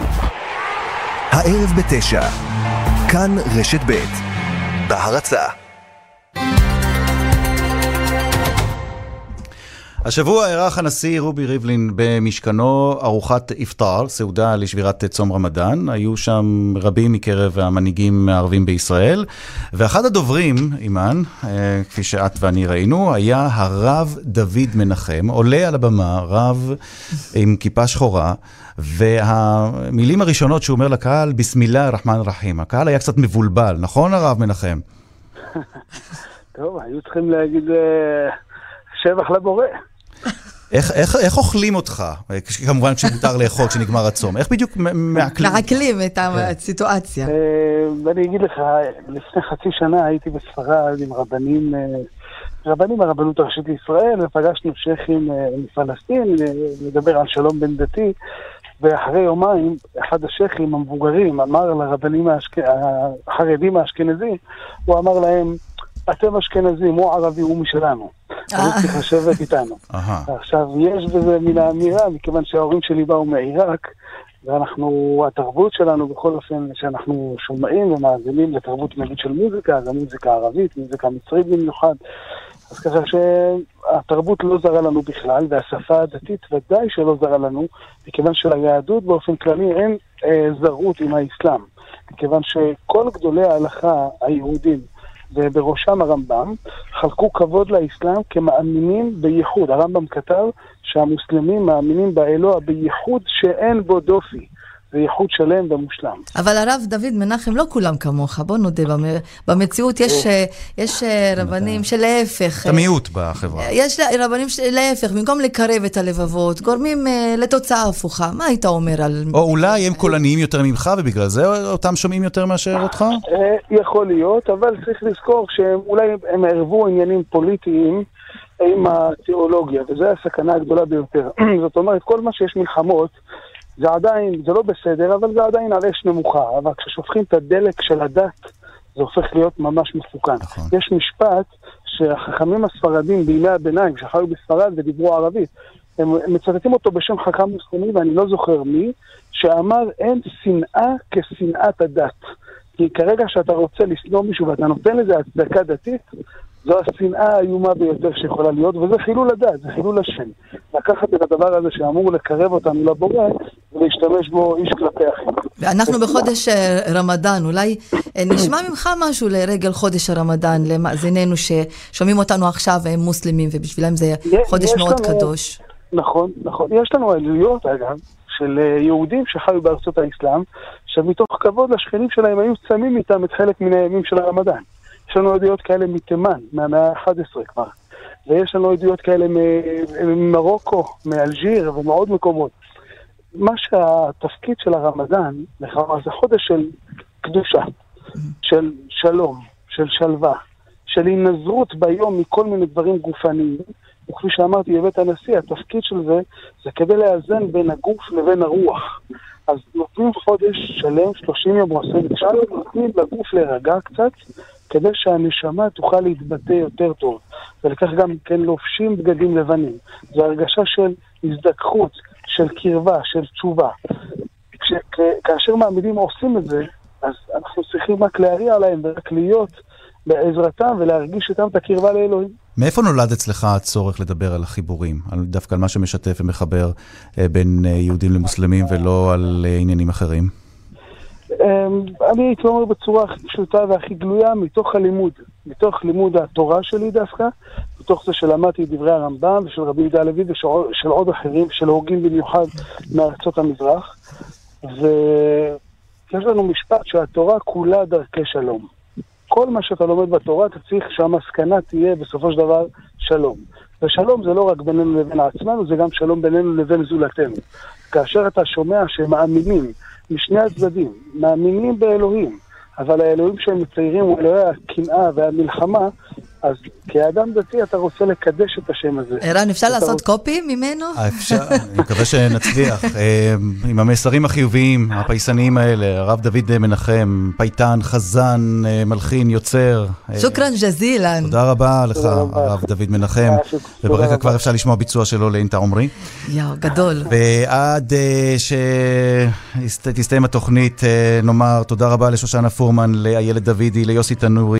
הערב בתשע, כאן רשת ב'. בהרצה. השבוע אירח הנשיא רובי ריבלין במשכנו ארוחת אפטר, סעודה לשבירת צום רמדאן. היו שם רבים מקרב המנהיגים הערבים בישראל. ואחד הדוברים, אימאן, אה, כפי שאת ואני ראינו, היה הרב דוד מנחם, עולה על הבמה, רב עם כיפה שחורה, והמילים הראשונות שהוא אומר לקהל, בסמילה רחמן רחים. הקהל היה קצת מבולבל, נכון הרב מנחם? טוב, היו צריכים להגיד אה, שבח לבורא. איך, איך, איך אוכלים אותך? כמובן כשמותר לאכול, כשנגמר הצום. איך בדיוק מ- מעכלים? מעכלים את הסיטואציה. אה, ואני אגיד לך, לפני חצי שנה הייתי בספרד עם רבנים, אה, רבנים מהרבנות הראשית לישראל, ופגשנו שייחים מפלסטין, אה, לדבר על שלום בין דתי, ואחרי יומיים, אחד השייחים המבוגרים אמר לרבנים האשכ- החרדים האשכנזים, הוא אמר להם, אתם אשכנזים, הוא ערבי, הוא משלנו. הוא צריך לשבת איתנו. עכשיו, יש בזה מן האמירה, מכיוון שההורים שלי באו מעיראק, ואנחנו, התרבות שלנו בכל אופן, שאנחנו שומעים ומאזינים לתרבות נגיד של מוזיקה, גם מוזיקה ערבית, מוזיקה מצרית במיוחד, אז ככה שהתרבות לא זרה לנו בכלל, והשפה הדתית ודאי שלא זרה לנו, מכיוון שליהדות באופן כללי אין אה, זרות עם האסלאם. מכיוון שכל גדולי ההלכה היהודים, ובראשם הרמב"ם, חלקו כבוד לאסלאם כמאמינים בייחוד. הרמב"ם כתב שהמוסלמים מאמינים באלוה בייחוד שאין בו דופי. זה ייחוד שלם ומושלם. אבל הרב דוד מנחם, לא כולם כמוך, בוא נודה, במ- במציאות יש, אה, יש אה, רבנים שלהפך. אתה אה, מיעוט בחברה. יש רבנים שלהפך, במקום לקרב את הלבבות, גורמים אה, לתוצאה הפוכה. מה היית אומר על... או אולי הם קולניים יותר ממך, ובגלל זה אותם שומעים יותר מאשר אותך? אה, יכול להיות, אבל צריך לזכור שאולי הם ערבו עניינים פוליטיים עם התיאולוגיה, וזו הסכנה הגדולה ביותר. זאת אומרת, כל מה שיש מלחמות, זה עדיין, זה לא בסדר, אבל זה עדיין על אש נמוכה. אבל כששופכים את הדלק של הדת, זה הופך להיות ממש מסוכן. נכון. יש משפט שהחכמים הספרדים בימי הביניים, שחיו בספרד ודיברו ערבית, הם מצטטים אותו בשם חכם מוסלמי, ואני לא זוכר מי, שאמר אין שנאה כשנאת הדת. כי כרגע שאתה רוצה לשנוא מישהו ואתה נותן לזה הצדקה דתית, זו השנאה האיומה ביותר שיכולה להיות, וזה חילול הדת, זה חילול השם. לקחת את הדבר הזה שאמור לקרב אותנו לבורא, ולהשתמש בו איש כלפי אחיו. אנחנו בחודש אה, רמדאן, אולי אה, נשמע ממך משהו לרגל חודש הרמדאן, למאזיננו ששומעים אותנו עכשיו והם מוסלמים, ובשבילם זה חודש מאוד לנו- קדוש. נכון, נכון. יש לנו עדויות, אגב, של אה, יהודים שחיו בארצות האסלאם, שמתוך כבוד לשכנים שלהם היו צמים איתם את חלק מן הימים של הרמדאן. יש לנו עדויות כאלה מתימן, מהמאה ה-11 כבר. ויש לנו עדויות כאלה ממרוקו, מאלג'יר ומעוד מקומות. מה שהתפקיד של הרמדאן, לכאורה, זה חודש של קדושה, של שלום, של שלווה, של הינזרות ביום מכל מיני דברים גופניים. וכפי שאמרתי בבית הנשיא, התפקיד של זה זה כדי לאזן בין הגוף לבין הרוח. אז נותנים חודש שלם, 30 יום או 29 יום, נותנים לגוף להירגע קצת, כדי שהנשמה תוכל להתבטא יותר טוב. ולכך גם כן לובשים בגדים לבנים. זו הרגשה של הזדככות, של קרבה, של תשובה. כש, כ- כאשר מעמידים עושים את זה, אז אנחנו צריכים רק להריע להם ורק להיות בעזרתם ולהרגיש איתם את הקרבה לאלוהים. מאיפה נולד אצלך הצורך לדבר על החיבורים? על, דווקא על מה שמשתף ומחבר אה, בין אה, יהודים למוסלמים ולא על אה, עניינים אחרים? אמ, אני הייתי אומר בצורה הכי פשוטה והכי גלויה, מתוך הלימוד, מתוך לימוד התורה שלי דווקא, מתוך זה שלמדתי את דברי הרמב"ם ושל רבי יהודה הלוי ושל עוד- אחרים, של הוגים במיוחד מארצות המזרח, ויש לנו משפט שהתורה כולה דרכי שלום. כל מה שאתה לומד בתורה, אתה צריך שהמסקנה תהיה בסופו של דבר שלום. ושלום זה לא רק בינינו לבין עצמנו, זה גם שלום בינינו לבין זולתנו. כאשר אתה שומע שמאמינים משני הצדדים, מאמינים באלוהים, אבל האלוהים שהם מציירים הוא אלוהי הקנאה והמלחמה, אז כאדם דתי אתה רוצה לקדש את השם הזה. ערן, אפשר לעשות קופי ממנו? אה, אפשר, אני מקווה שנצליח. אה, עם המסרים החיוביים, הפייסניים האלה, הרב דוד מנחם, פייטן, חזן, אה, מלחין, יוצר. אה, שוכרן ג'זילן. תודה רבה לך, הרב דוד מנחם. וברקע כבר אפשר לשמוע ביצוע שלו לאינטה עומרי. יואו, גדול. ועד שתסתיים התוכנית, נאמר תודה רבה לשושנה פורמן, לאיילת דוידי, ליוסי תנורי.